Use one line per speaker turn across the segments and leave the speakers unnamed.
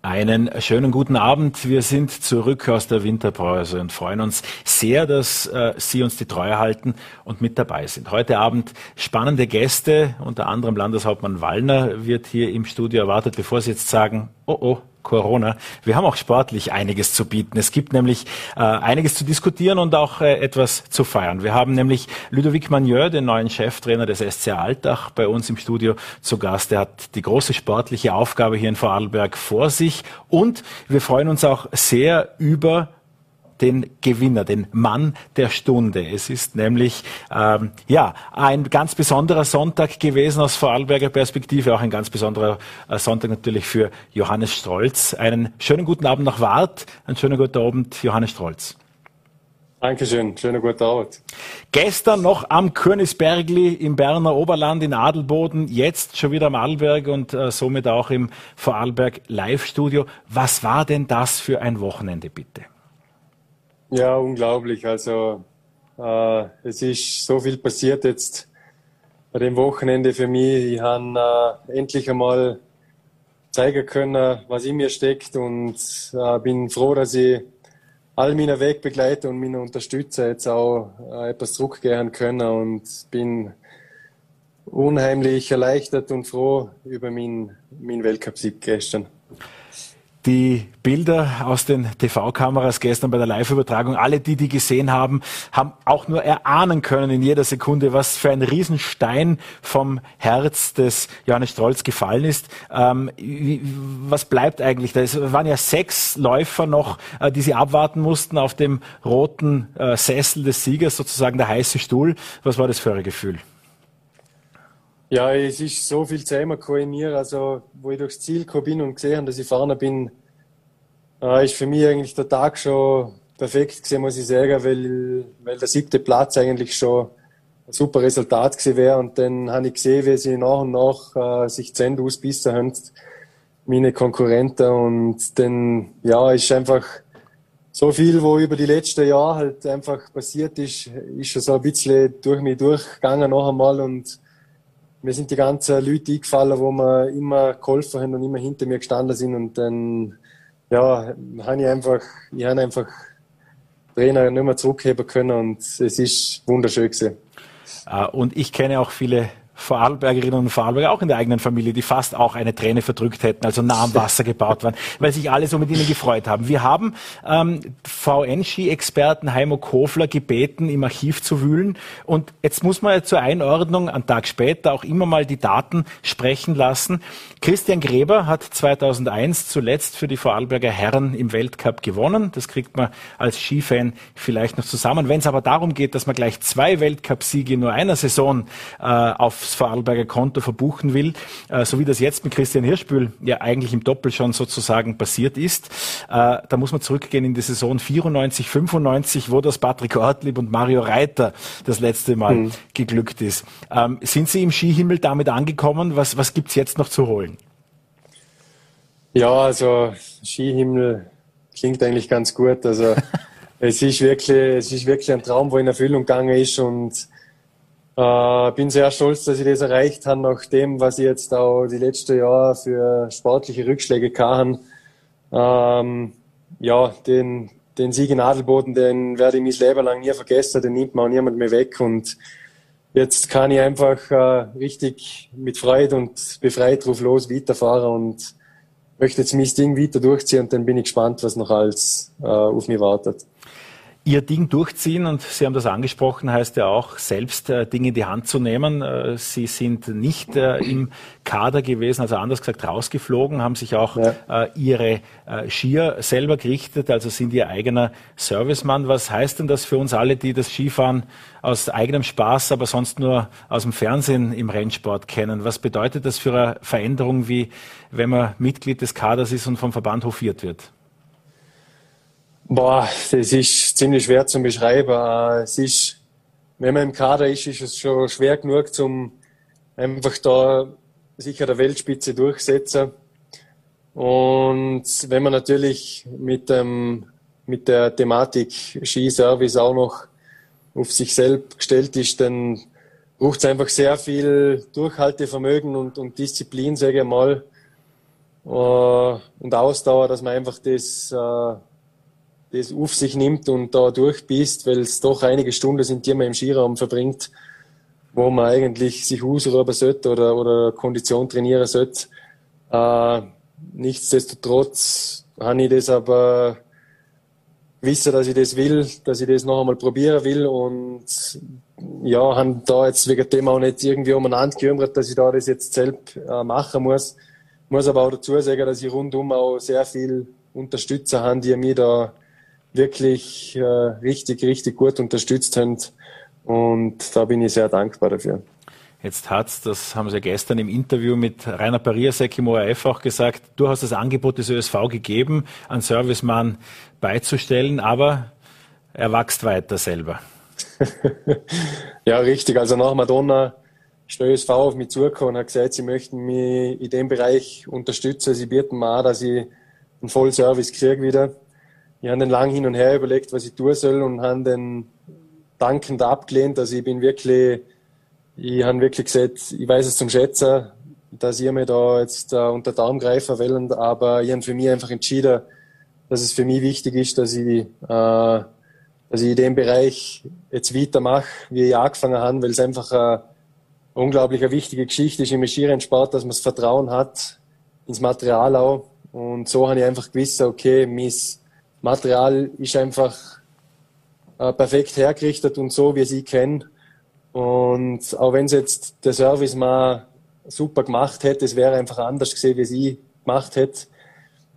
Einen schönen guten Abend. Wir sind zurück aus der Winterpause und freuen uns sehr, dass äh, Sie uns die Treue halten und mit dabei sind. Heute Abend spannende Gäste, unter anderem Landeshauptmann Wallner wird hier im Studio erwartet, bevor Sie jetzt sagen, oh oh, Corona. Wir haben auch sportlich einiges zu bieten. Es gibt nämlich äh, einiges zu diskutieren und auch äh, etwas zu feiern. Wir haben nämlich Ludovic Magneur, den neuen Cheftrainer des SC Altach, bei uns im Studio zu Gast. Er hat die große sportliche Aufgabe hier in Vorarlberg vor sich und wir freuen uns auch sehr über den Gewinner, den Mann der Stunde. Es ist nämlich ähm, ja ein ganz besonderer Sonntag gewesen aus Vorarlberger Perspektive, auch ein ganz besonderer äh, Sonntag natürlich für Johannes Strolz. Einen schönen guten Abend nach Wart, einen schönen guten Abend, Johannes Strolz.
Dankeschön, schönen guten Abend.
Gestern noch am Königsbergli im Berner Oberland in Adelboden, jetzt schon wieder am Adelberg und äh, somit auch im Vorarlberg Live-Studio. Was war denn das für ein Wochenende, bitte?
Ja, unglaublich. Also äh, es ist so viel passiert jetzt bei dem Wochenende für mich. Ich habe äh, endlich einmal zeigen können, was in mir steckt und äh, bin froh, dass ich all meine Wegbegleiter und meine Unterstützer jetzt auch äh, etwas zurückgehen können und bin unheimlich erleichtert und froh über meinen mein Weltcup-Sieg gestern.
Die Bilder aus den TV-Kameras gestern bei der Live-Übertragung, alle, die die gesehen haben, haben auch nur erahnen können in jeder Sekunde, was für ein Riesenstein vom Herz des Johannes Strolz gefallen ist. Ähm, was bleibt eigentlich da? Es waren ja sechs Läufer noch, äh, die sie abwarten mussten auf dem roten äh, Sessel des Siegers, sozusagen der heiße Stuhl. Was war das für ein Gefühl?
Ja, es ist so viel zusammengekommen in mir. Also, wo ich durchs Ziel gekommen bin und gesehen habe, dass ich vorne bin, äh, ist für mich eigentlich der Tag schon perfekt gesehen, muss ich sagen, weil, weil der siebte Platz eigentlich schon ein super Resultat gewesen wäre. Und dann habe ich gesehen, wie sie nach und nach äh, sich Ende ausbissen haben, meine Konkurrenten. Und dann, ja, ist einfach so viel, wo über die letzten Jahre halt einfach passiert ist, ist schon so ein bisschen durch mich durchgegangen noch einmal und mir sind die ganzen Leute eingefallen, wo mir immer geholfen haben und immer hinter mir gestanden sind und dann, ja, habe ich einfach, ich habe einfach Trainer nicht mehr zurückheben können und es ist wunderschön gewesen.
Äh, und ich kenne auch viele Vorarlbergerinnen und Vorarlberger, auch in der eigenen Familie, die fast auch eine Träne verdrückt hätten, also nah am Wasser gebaut waren, weil sich alle so mit ihnen gefreut haben. Wir haben ähm, VN-Ski-Experten Heimo Kofler gebeten, im Archiv zu wühlen. Und jetzt muss man zur Einordnung, einen Tag später, auch immer mal die Daten sprechen lassen. Christian Gräber hat 2001 zuletzt für die Vorarlberger Herren im Weltcup gewonnen. Das kriegt man als Skifan vielleicht noch zusammen. Wenn es aber darum geht, dass man gleich zwei Weltcupsiege in nur einer Saison äh, aufs aufs Vorarlberger Konto verbuchen will, äh, so wie das jetzt mit Christian Hirschbühl ja eigentlich im Doppel schon sozusagen passiert ist. Äh, da muss man zurückgehen in die Saison 94, 95, wo das Patrick Ortlieb und Mario Reiter das letzte Mal mhm. geglückt ist. Ähm, sind Sie im Skihimmel damit angekommen? Was, was gibt's jetzt noch zu holen?
Ja, also Skihimmel klingt eigentlich ganz gut. Also es ist wirklich, es ist wirklich ein Traum, wo in Erfüllung gegangen ist und äh, bin sehr stolz, dass ich das erreicht habe, nach dem, was ich jetzt auch die letzten Jahre für sportliche Rückschläge kann. Ähm, ja, den, den Sieg in Adelboden, den werde ich mein Leben lang nie vergessen, den nimmt mir auch niemand mehr weg und jetzt kann ich einfach äh, richtig mit Freude und befreit drauf los weiterfahren und möchte jetzt mein Ding weiter durchziehen und dann bin ich gespannt, was noch alles äh, auf mich wartet.
Ihr Ding durchziehen, und Sie haben das angesprochen, heißt ja auch, selbst äh, Dinge in die Hand zu nehmen. Äh, Sie sind nicht äh, im Kader gewesen, also anders gesagt rausgeflogen, haben sich auch ja. äh, Ihre äh, Skier selber gerichtet, also sind Ihr eigener Servicemann. Was heißt denn das für uns alle, die das Skifahren aus eigenem Spaß, aber sonst nur aus dem Fernsehen im Rennsport kennen? Was bedeutet das für eine Veränderung, wie wenn man Mitglied des Kaders ist und vom Verband hofiert wird?
Boah, das ist ziemlich schwer zu beschreiben. Äh, es ist, wenn man im Kader ist, ist es schon schwer genug, zum einfach da sicher der Weltspitze durchsetzen. Und wenn man natürlich mit dem, mit der Thematik Skiservice auch noch auf sich selbst gestellt ist, dann braucht es einfach sehr viel Durchhaltevermögen und, und Disziplin, sage ich mal. und Ausdauer, dass man einfach das, das auf sich nimmt und da durchbeißt, weil es doch einige Stunden sind, die man im Skiraum verbringt, wo man eigentlich sich ausruhen sollte oder, oder Kondition trainieren sollte. Äh, nichtsdestotrotz habe ich das aber wissen, dass ich das will, dass ich das noch einmal probieren will und ja, haben da jetzt wegen dem auch nicht irgendwie umeinander gekümmert, dass ich da das jetzt selbst äh, machen muss. Muss aber auch dazu sagen, dass ich rundum auch sehr viel Unterstützer habe, die mich da wirklich äh, richtig, richtig gut unterstützt haben. Und da bin ich sehr dankbar dafür.
Jetzt hat's, das haben Sie gestern im Interview mit Rainer Pariasek im ORF auch gesagt, du hast das Angebot des ÖSV gegeben, einen Servicemann beizustellen, aber er wächst weiter selber.
ja, richtig. Also nach Madonna ist der ÖSV auf mich zugekommen und hat gesagt, sie möchten mich in dem Bereich unterstützen. Sie bieten mir an, dass ich einen Vollservice kriege wieder. Ich habe dann lang hin und her überlegt, was ich tun soll und habe dann dankend abgelehnt. Also ich bin wirklich ich habe wirklich gesagt, ich weiß es zum Schätzen, dass ihr mir da jetzt uh, unter Daumen greifen wollt, aber ich habe für mich einfach entschieden, dass es für mich wichtig ist, dass ich, uh, dass ich in dem Bereich jetzt weitermache, wie ich angefangen habe, weil es einfach eine unglaublich eine wichtige Geschichte ist im Skirennsport, dass man das Vertrauen hat ins Material auch. Und so habe ich einfach gewusst, okay, mein Material ist einfach uh, perfekt hergerichtet und so, wie sie kenne. Und auch wenn es jetzt der Service mal super gemacht hätte, es wäre einfach anders gesehen, wie sie gemacht hätte,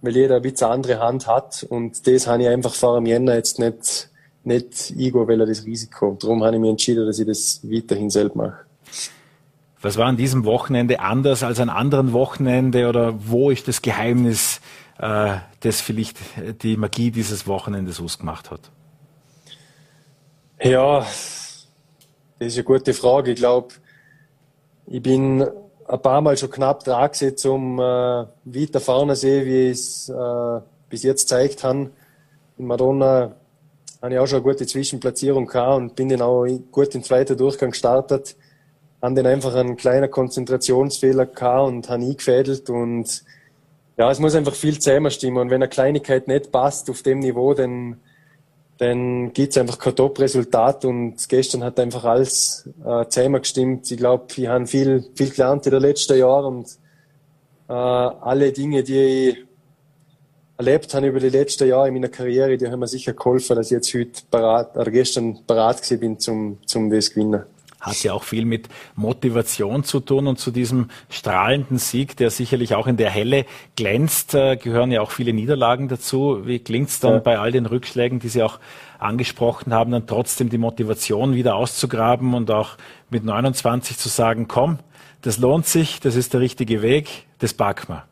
weil jeder ein bisschen andere Hand hat. Und das habe ich einfach vor dem Jänner jetzt nicht, nicht eingehen, weil er das Risiko. Darum habe ich mich entschieden, dass ich das weiterhin selbst mache.
Was war an diesem Wochenende anders als an anderen Wochenende oder wo ist das Geheimnis, äh, das vielleicht die Magie dieses Wochenendes ausgemacht hat?
Ja, das ist eine gute Frage. Ich glaube, ich bin ein paar Mal schon knapp dran gewesen, um äh, weiter vorne sehen, wie es äh, bis jetzt gezeigt habe. In Madonna habe ich auch schon eine gute Zwischenplatzierung gehabt und bin dann auch gut im zweiten Durchgang gestartet. Habe dann einfach einen kleinen Konzentrationsfehler gehabt und habe eingefädelt und ja, es muss einfach viel zusammenstimmen und wenn eine Kleinigkeit nicht passt auf dem Niveau, dann dann gibt's einfach kein Top-Resultat. Und gestern hat einfach alles äh, zusammengestimmt. Ich glaube, ich habe viel, viel gelernt in den letzten Jahren. Und äh, alle Dinge, die ich erlebt habe über die letzten Jahre in meiner Karriere, die haben mir sicher geholfen, dass ich jetzt heute parat, oder gestern parat gewesen bin zum, zum das gewinnen
hat ja auch viel mit Motivation zu tun und zu diesem strahlenden Sieg, der sicherlich auch in der Helle glänzt, äh, gehören ja auch viele Niederlagen dazu. Wie klingt's dann ja. bei all den Rückschlägen, die Sie auch angesprochen haben, dann trotzdem die Motivation wieder auszugraben und auch mit 29 zu sagen, komm, das lohnt sich, das ist der richtige Weg, das packen wir.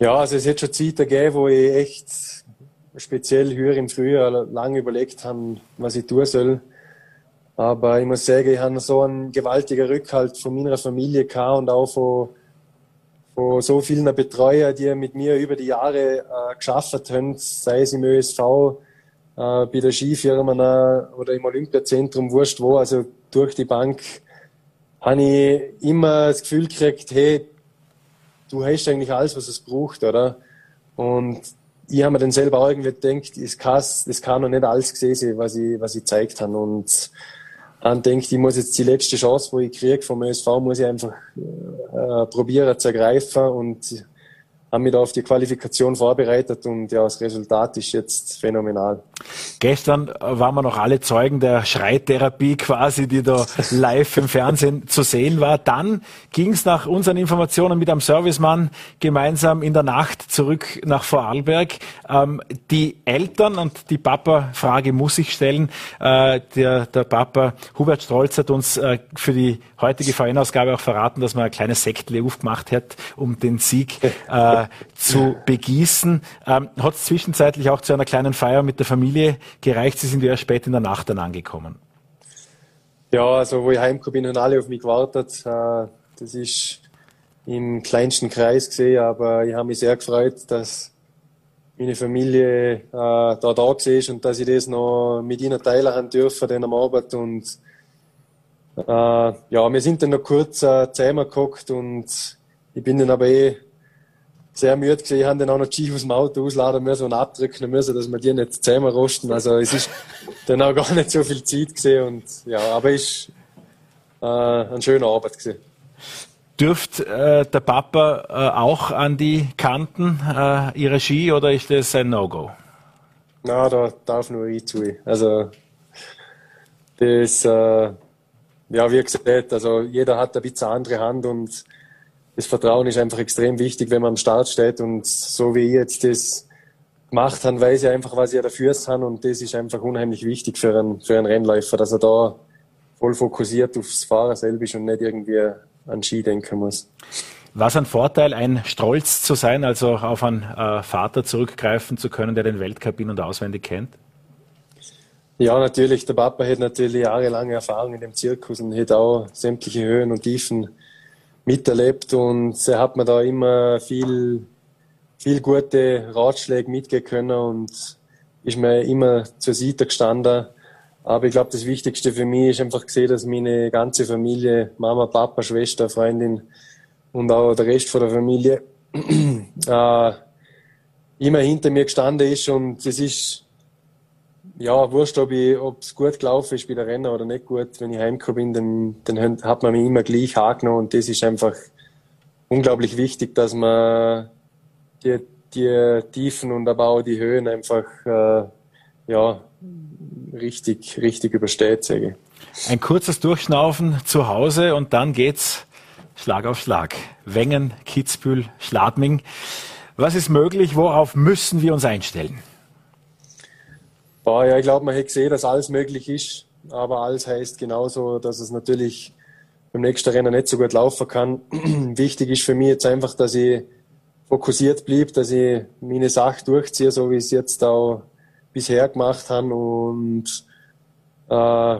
Ja, also es hat schon Zeiten gegeben, wo ich echt speziell höher im Frühjahr lange überlegt habe, was ich tun soll aber ich muss sagen, ich habe so einen gewaltigen Rückhalt von meiner Familie gehabt und auch von, von so vielen Betreuern, die mit mir über die Jahre äh, geschafft haben, sei es im ÖSV, äh, bei der Skifirma oder im Olympiazentrum, wurscht wo, also durch die Bank, habe ich immer das Gefühl gekriegt, hey, du hast eigentlich alles, was es braucht, oder? Und ich habe mir dann selber auch irgendwie gedacht, das kann, kann noch nicht alles gesehen was ich, was ich gezeigt habe. Und dann denkt, ich muss jetzt die letzte Chance, wo ich kriege vom ÖSV, muss ich einfach äh, probieren zu ergreifen und haben mich da auf die Qualifikation vorbereitet und ja, das Resultat ist jetzt phänomenal.
Gestern waren wir noch alle Zeugen der Schreitherapie quasi, die da live im Fernsehen zu sehen war. Dann ging es nach unseren Informationen mit einem Servicemann gemeinsam in der Nacht zurück nach Vorarlberg. Ähm, die Eltern und die Papa-Frage muss ich stellen. Äh, der, der Papa Hubert Strolz hat uns äh, für die heutige Vereinausgabe auch verraten, dass man ein kleines Sektle aufgemacht hat, um den Sieg äh, zu begießen. Ähm, hat es zwischenzeitlich auch zu einer kleinen Feier mit der Familie gereicht? Sie sind ja spät in der Nacht dann angekommen.
Ja, also wo ich heimgekommen bin, haben alle auf mich gewartet. Äh, das ist im kleinsten Kreis gesehen, aber ich habe mich sehr gefreut, dass meine Familie äh, da da war und dass ich das noch mit ihnen teilen dürfen, den am Abend und äh, ja, wir sind dann noch kurz äh, zusammengeguckt und ich bin dann aber eh sehr müde gesehen. Ich habe dann auch noch die aus dem Auto ausladen müssen und abdrücken müssen, dass wir die nicht zusammen rosten. Also es ist dann auch gar nicht so viel Zeit gesehen und ja, aber es ist äh, eine schöne Arbeit gewesen.
Dürft äh, der Papa äh, auch an die Kanten äh, ihre Ski oder ist das ein No-Go?
Na, da darf nur ich zu. Also das, äh, ja, wie gesagt, also jeder hat ein bisschen andere Hand und das Vertrauen ist einfach extrem wichtig, wenn man am Start steht. Und so wie ich jetzt das gemacht habe, weiß ich einfach, was ich dafür habe. Und das ist einfach unheimlich wichtig für einen, für einen Rennläufer, dass er da voll fokussiert aufs Fahren selber ist und nicht irgendwie an Ski denken muss.
Was ein Vorteil, ein Strolz zu sein, also auf einen äh, Vater zurückgreifen zu können, der den Weltcup in- und auswendig kennt?
Ja, natürlich. Der Papa hat natürlich jahrelange Erfahrung in dem Zirkus und hat auch sämtliche Höhen und Tiefen miterlebt und er hat mir da immer viel, viel gute Ratschläge mitgeben können und ist mir immer zur Seite gestanden. Aber ich glaube, das Wichtigste für mich ist einfach gesehen, dass meine ganze Familie, Mama, Papa, Schwester, Freundin und auch der Rest von der Familie äh, immer hinter mir gestanden ist und es ist ja, wurscht, ob es gut gelaufen ist bei der Rennen oder nicht gut. Wenn ich heimgekommen bin, dann, dann hat man mich immer gleich angenommen und das ist einfach unglaublich wichtig, dass man die, die Tiefen und aber auch die Höhen einfach äh, ja, richtig, richtig übersteht, sage
ich. Ein kurzes Durchschnaufen zu Hause und dann geht's Schlag auf Schlag. Wengen, Kitzbühel, Schladming. Was ist möglich? Worauf müssen wir uns einstellen?
Boah, ja, ich glaube, man hätte gesehen, dass alles möglich ist. Aber alles heißt genauso, dass es natürlich beim nächsten Rennen nicht so gut laufen kann. Wichtig ist für mich jetzt einfach, dass ich fokussiert blieb, dass ich meine Sache durchziehe, so wie ich es jetzt auch bisher gemacht habe. Und äh,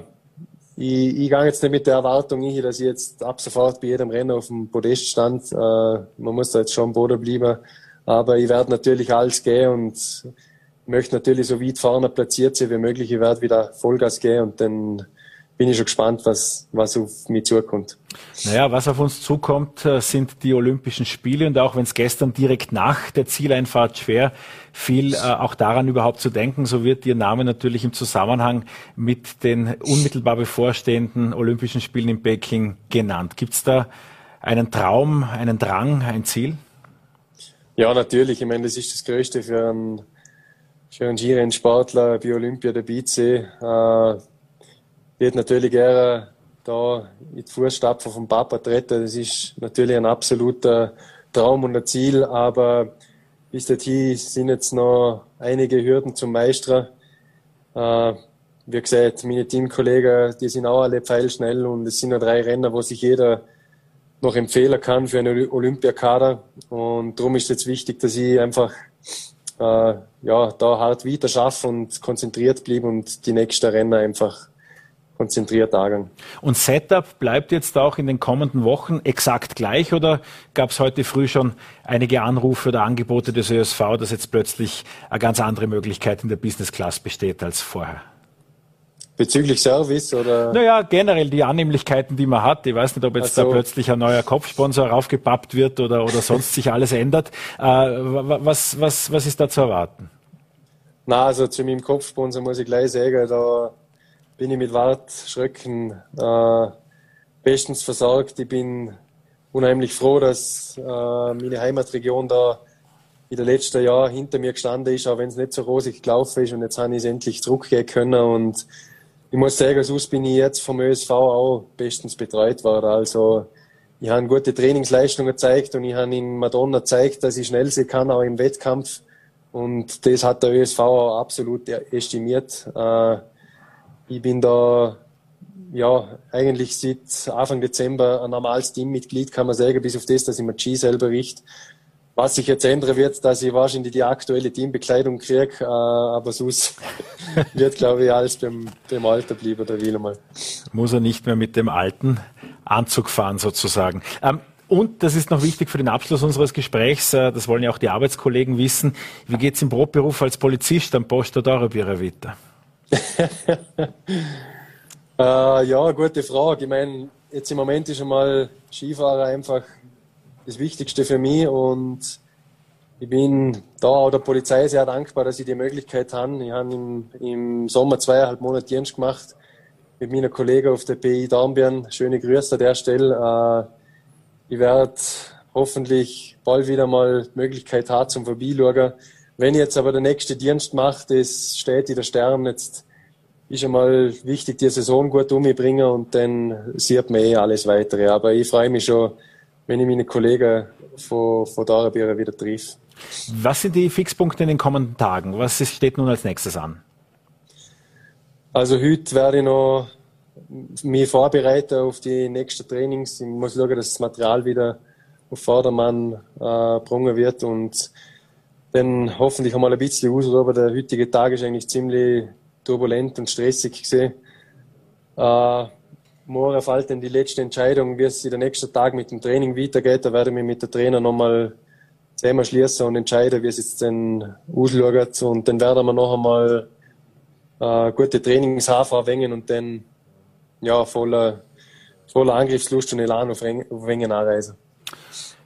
ich, ich gehe jetzt nicht mit der Erwartung hin, dass ich jetzt ab sofort bei jedem Rennen auf dem Podest stand. Äh, man muss da jetzt schon am Boden bleiben. Aber ich werde natürlich alles gehen und möchte natürlich so weit vorne platziert sein wie möglich. Ich werde wieder Vollgas gehen und dann bin ich schon gespannt, was, was auf mich zukommt.
Naja, was auf uns zukommt, äh, sind die Olympischen Spiele und auch wenn es gestern direkt nach der Zieleinfahrt schwer fiel, äh, auch daran überhaupt zu denken, so wird Ihr Name natürlich im Zusammenhang mit den unmittelbar bevorstehenden Olympischen Spielen in Peking genannt. Gibt es da einen Traum, einen Drang, ein Ziel?
Ja, natürlich. Ich meine, das ist das Größte für einen für einen Skirennsportler bei Olympia dabei zu sein. Äh, wird natürlich gerne da in die Fußstapfen vom Papa treten. Das ist natürlich ein absoluter Traum und ein Ziel, aber bis dahin sind jetzt noch einige Hürden zum Meistern. Äh, wie gesagt, meine Teamkollegen, die sind auch alle pfeilschnell und es sind noch drei Rennen, wo sich jeder noch empfehlen kann für einen Olympiakader. Und darum ist es jetzt wichtig, dass ich einfach äh, ja, da hart weiter schaffen und konzentriert bleiben und die nächsten Rennen einfach konzentriert angehen.
Und Setup bleibt jetzt auch in den kommenden Wochen exakt gleich oder gab es heute früh schon einige Anrufe oder Angebote des ÖSV, dass jetzt plötzlich eine ganz andere Möglichkeit in der Business Class besteht als vorher?
Bezüglich Service oder?
Naja, generell die Annehmlichkeiten, die man hat. Ich weiß nicht, ob jetzt so. da plötzlich ein neuer Kopfsponsor raufgepappt wird oder, oder sonst sich alles ändert. Äh, was, was, was ist da zu erwarten?
Na, also zu meinem Kopfsponsor muss ich gleich sagen, da bin ich mit Wartschröcken äh, bestens versorgt. Ich bin unheimlich froh, dass äh, meine Heimatregion da in den letzten Jahren hinter mir gestanden ist, auch wenn es nicht so rosig gelaufen ist. Und jetzt habe ich es endlich zurückgehen können und ich muss sagen, sonst bin ich jetzt vom ÖSV auch bestens betreut worden. Also ich habe gute Trainingsleistungen gezeigt und ich habe in Madonna gezeigt, dass ich schnell sein kann, auch im Wettkampf. Und das hat der ÖSV auch absolut estimiert. Äh, ich bin da ja eigentlich seit Anfang Dezember ein normales Teammitglied, kann man sagen, bis auf das, dass ich mir G selber richte. Was sich jetzt ändern wird, dass ich wahrscheinlich die aktuelle Teambekleidung kriege, äh, aber sonst wird, glaube ich, alles beim, beim Alter bleiben, der will mal.
Muss er nicht mehr mit dem alten Anzug fahren, sozusagen. Ähm, und das ist noch wichtig für den Abschluss unseres Gesprächs, äh, das wollen ja auch die Arbeitskollegen wissen. Wie geht's im Brotberuf als Polizist am Posto d'Oro Vita?
äh, ja, gute Frage. Ich meine, jetzt im Moment ist einmal Skifahrer einfach das Wichtigste für mich und ich bin da auch der Polizei sehr dankbar, dass ich die Möglichkeit habe. Ich habe im, im Sommer zweieinhalb Monate Dienst gemacht mit meiner Kollegen auf der PI Dornbirn. Schöne Grüße an der Stelle. Äh, ich werde hoffentlich bald wieder mal die Möglichkeit haben zum Vorbeischauen. Wenn jetzt aber der nächste Dienst mache, das steht in der Stern. Jetzt ist einmal wichtig, die Saison gut umbringen und dann sieht man eh alles weitere. Aber ich freue mich schon, wenn ich meine Kollegen von, von Darabira wieder treffe.
Was sind die Fixpunkte in den kommenden Tagen? Was steht nun als nächstes an?
Also heute werde ich noch mich vorbereiten auf die nächsten Trainings. Ich muss schauen, dass das Material wieder auf Vordermann äh, gebrungen wird und dann hoffentlich einmal ein bisschen aus. Aber der heutige Tag ist eigentlich ziemlich turbulent und stressig gesehen. Äh, morgen fällt dann die letzte Entscheidung, wie es in den nächsten Tag mit dem Training weitergeht. Da werde ich mich mit der Trainer nochmal zusammen schließen und entscheiden, wie es jetzt dann ausschaut. Und dann werden wir noch einmal äh, gute Trainingshafen erwähnen und dann ja, voller, voller Angriffslust und Elan auf Wengen anreisen.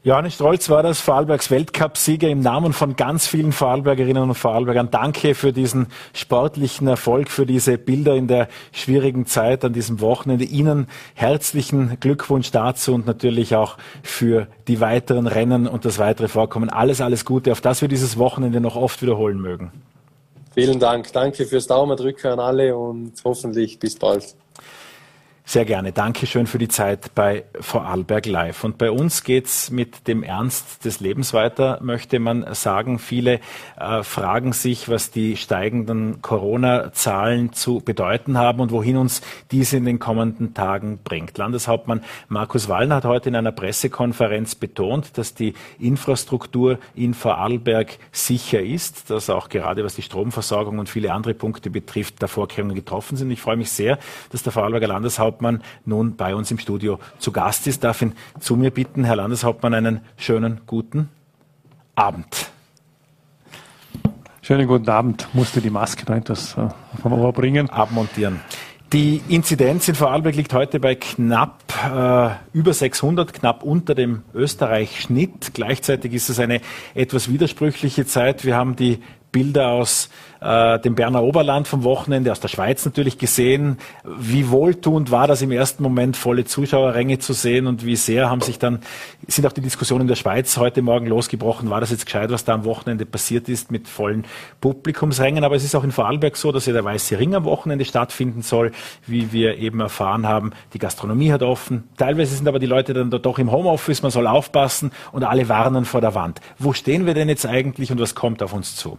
Johannes Strolz war das Vorarlbergs Weltcupsieger im Namen von ganz vielen Vorarlbergerinnen und Vorarlbergern. Danke für diesen sportlichen Erfolg, für diese Bilder in der schwierigen Zeit an diesem Wochenende. Ihnen herzlichen Glückwunsch dazu und natürlich auch für die weiteren Rennen und das weitere Vorkommen. Alles, alles Gute, auf das wir dieses Wochenende noch oft wiederholen mögen.
Vielen Dank. Danke fürs Daumendrücken an alle und hoffentlich bis bald.
Sehr gerne. Dankeschön für die Zeit bei Vorarlberg Live. Und bei uns geht's mit dem Ernst des Lebens weiter, möchte man sagen. Viele äh, fragen sich, was die steigenden Corona-Zahlen zu bedeuten haben und wohin uns diese in den kommenden Tagen bringt. Landeshauptmann Markus Wallner hat heute in einer Pressekonferenz betont, dass die Infrastruktur in Vorarlberg sicher ist, dass auch gerade was die Stromversorgung und viele andere Punkte betrifft, da Vorkehrungen getroffen sind. Ich freue mich sehr, dass der Vorarlberger Landeshauptmann Landeshauptmann nun bei uns im Studio zu Gast ist. Darf ihn zu mir bitten, Herr Landeshauptmann, einen schönen guten Abend.
Schönen guten Abend. Musste die Maske da etwas äh, vom Ohr bringen.
Abmontieren. Die Inzidenz in Vorarlberg liegt heute bei knapp äh, über 600, knapp unter dem Österreich-Schnitt. Gleichzeitig ist es eine etwas widersprüchliche Zeit. Wir haben die Bilder aus äh, dem Berner Oberland vom Wochenende, aus der Schweiz natürlich gesehen. Wie wohltuend war das im ersten Moment, volle Zuschauerränge zu sehen und wie sehr haben sich dann, sind auch die Diskussionen in der Schweiz heute Morgen losgebrochen, war das jetzt gescheit, was da am Wochenende passiert ist mit vollen Publikumsrängen. Aber es ist auch in Vorarlberg so, dass ja der Weiße Ring am Wochenende stattfinden soll, wie wir eben erfahren haben. Die Gastronomie hat offen. Teilweise sind aber die Leute dann doch im Homeoffice, man soll aufpassen und alle warnen vor der Wand. Wo stehen wir denn jetzt eigentlich und was kommt auf uns zu?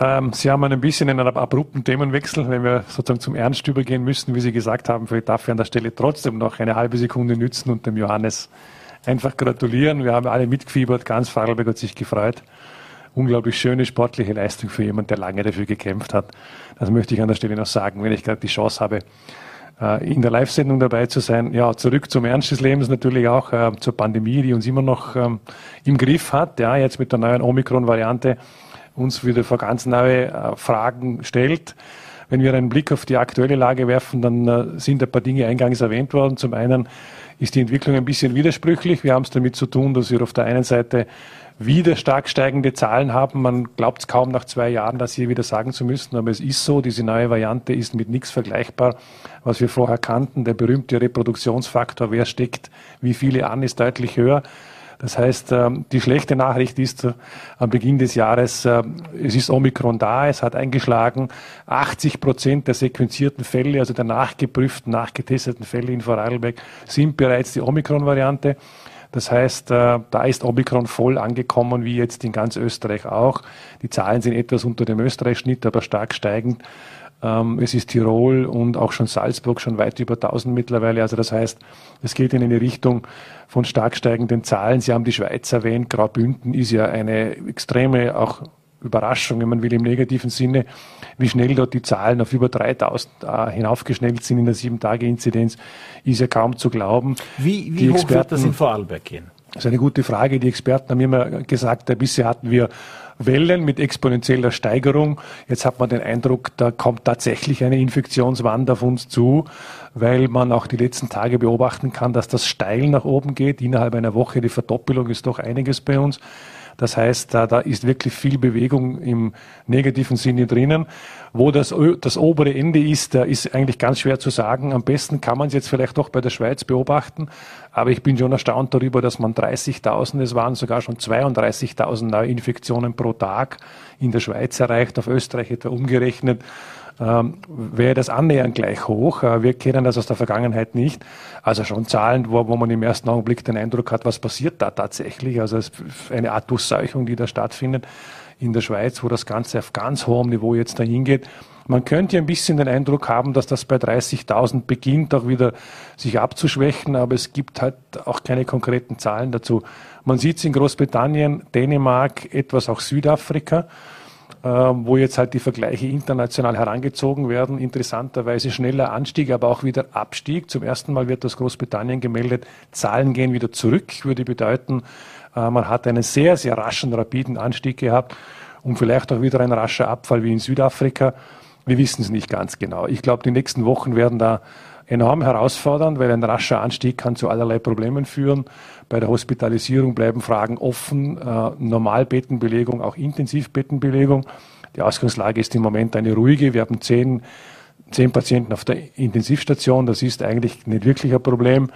Ähm, Sie haben ein bisschen einen abrupten Themenwechsel, wenn wir sozusagen zum Ernst übergehen müssen, wie Sie gesagt haben. Ich darf an der Stelle trotzdem noch eine halbe Sekunde nützen und dem Johannes einfach gratulieren. Wir haben alle mitgefiebert, ganz Vorarlberg hat sich gefreut. Unglaublich schöne sportliche Leistung für jemanden, der lange dafür gekämpft hat. Das möchte ich an der Stelle noch sagen, wenn ich gerade die Chance habe, äh, in der Live-Sendung dabei zu sein. Ja, zurück zum Ernst des Lebens natürlich auch äh, zur Pandemie, die uns immer noch ähm, im Griff hat. Ja, jetzt mit der neuen Omikron-Variante uns wieder vor ganz neue äh, Fragen stellt. Wenn wir einen Blick auf die aktuelle Lage werfen, dann äh, sind ein paar Dinge eingangs erwähnt worden. Zum einen ist die Entwicklung ein bisschen widersprüchlich. Wir haben es damit zu tun, dass wir auf der einen Seite wieder stark steigende Zahlen haben. Man glaubt es kaum nach zwei Jahren, das hier wieder sagen zu müssen, aber es ist so. Diese neue Variante ist mit nichts vergleichbar, was wir vorher kannten. Der berühmte Reproduktionsfaktor, wer steckt wie viele an, ist deutlich höher. Das heißt, ähm, die schlechte Nachricht ist äh, am Beginn des Jahres, äh, es ist Omikron da, es hat eingeschlagen. 80 Prozent der sequenzierten Fälle, also der nachgeprüften, nachgetesteten Fälle in Vorarlberg, sind bereits die Omikron-Variante. Das heißt, äh, da ist Omikron voll angekommen, wie jetzt in ganz Österreich auch. Die Zahlen sind etwas unter dem Österreich-Schnitt, aber stark steigend. Ähm, es ist Tirol und auch schon Salzburg schon weit über 1000 mittlerweile. Also das heißt, es geht in eine Richtung von stark steigenden Zahlen. Sie haben die Schweiz erwähnt. Graubünden ist ja eine extreme auch Überraschung, wenn man will, im negativen Sinne, wie schnell dort die Zahlen auf über 3000 äh, hinaufgeschnellt sind in der Sieben-Tage-Inzidenz, ist ja kaum zu glauben.
Wie, wie hoch Experten, wird das in Vorarlberg gehen?
Das ist eine gute Frage. Die Experten haben immer gesagt, bisher hatten wir Wellen mit exponentieller Steigerung. Jetzt hat man den Eindruck, da kommt tatsächlich eine Infektionswand auf uns zu, weil man auch die letzten Tage beobachten kann, dass das steil nach oben geht. Innerhalb einer Woche die Verdoppelung ist doch einiges bei uns. Das heißt, da, da ist wirklich viel Bewegung im negativen Sinne drinnen. Wo das, das obere Ende ist, da ist eigentlich ganz schwer zu sagen. Am besten kann man es jetzt vielleicht doch bei der Schweiz beobachten. Aber ich bin schon erstaunt darüber, dass man 30.000, es waren sogar schon 32.000 neue Infektionen pro Tag in der Schweiz erreicht, auf Österreich etwa umgerechnet ähm, wäre das annähernd gleich hoch. Äh, wir kennen das aus der Vergangenheit nicht. Also schon Zahlen, wo, wo man im ersten Augenblick den Eindruck hat, was passiert da tatsächlich. Also es eine Art Durchseuchung, die da stattfindet in der Schweiz, wo das Ganze auf ganz hohem Niveau jetzt dahin geht. Man könnte ein bisschen den Eindruck haben, dass das bei 30.000 beginnt, auch wieder sich abzuschwächen, aber es gibt halt auch keine konkreten Zahlen dazu. Man sieht es in Großbritannien, Dänemark, etwas auch Südafrika. Ähm, wo jetzt halt die Vergleiche international herangezogen werden. Interessanterweise schneller Anstieg, aber auch wieder Abstieg. Zum ersten Mal wird aus Großbritannien gemeldet, Zahlen gehen wieder zurück, würde bedeuten, äh, man hat einen sehr, sehr raschen, rapiden Anstieg gehabt und vielleicht auch wieder ein rascher Abfall wie in Südafrika. Wir wissen es nicht ganz genau. Ich glaube, die nächsten Wochen werden da enorm herausfordernd, weil ein rascher Anstieg kann zu allerlei Problemen führen. Bei der Hospitalisierung bleiben Fragen offen, äh, Normalbettenbelegung, auch Intensivbettenbelegung. Die Ausgangslage ist im Moment eine ruhige. Wir haben zehn, zehn Patienten auf der Intensivstation. Das ist eigentlich nicht wirklich ein Problem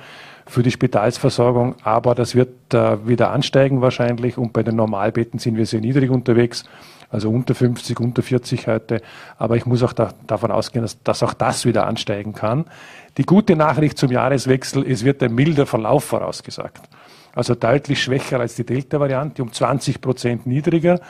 für die Spitalsversorgung, aber das wird äh, wieder ansteigen wahrscheinlich und bei den Normalbetten sind wir sehr niedrig unterwegs, also unter 50, unter 40 heute. Aber ich muss auch da, davon ausgehen, dass, dass auch das wieder ansteigen kann. Die gute Nachricht zum Jahreswechsel, es wird ein milder Verlauf vorausgesagt. Also deutlich schwächer als die Delta-Variante, um 20 Prozent niedriger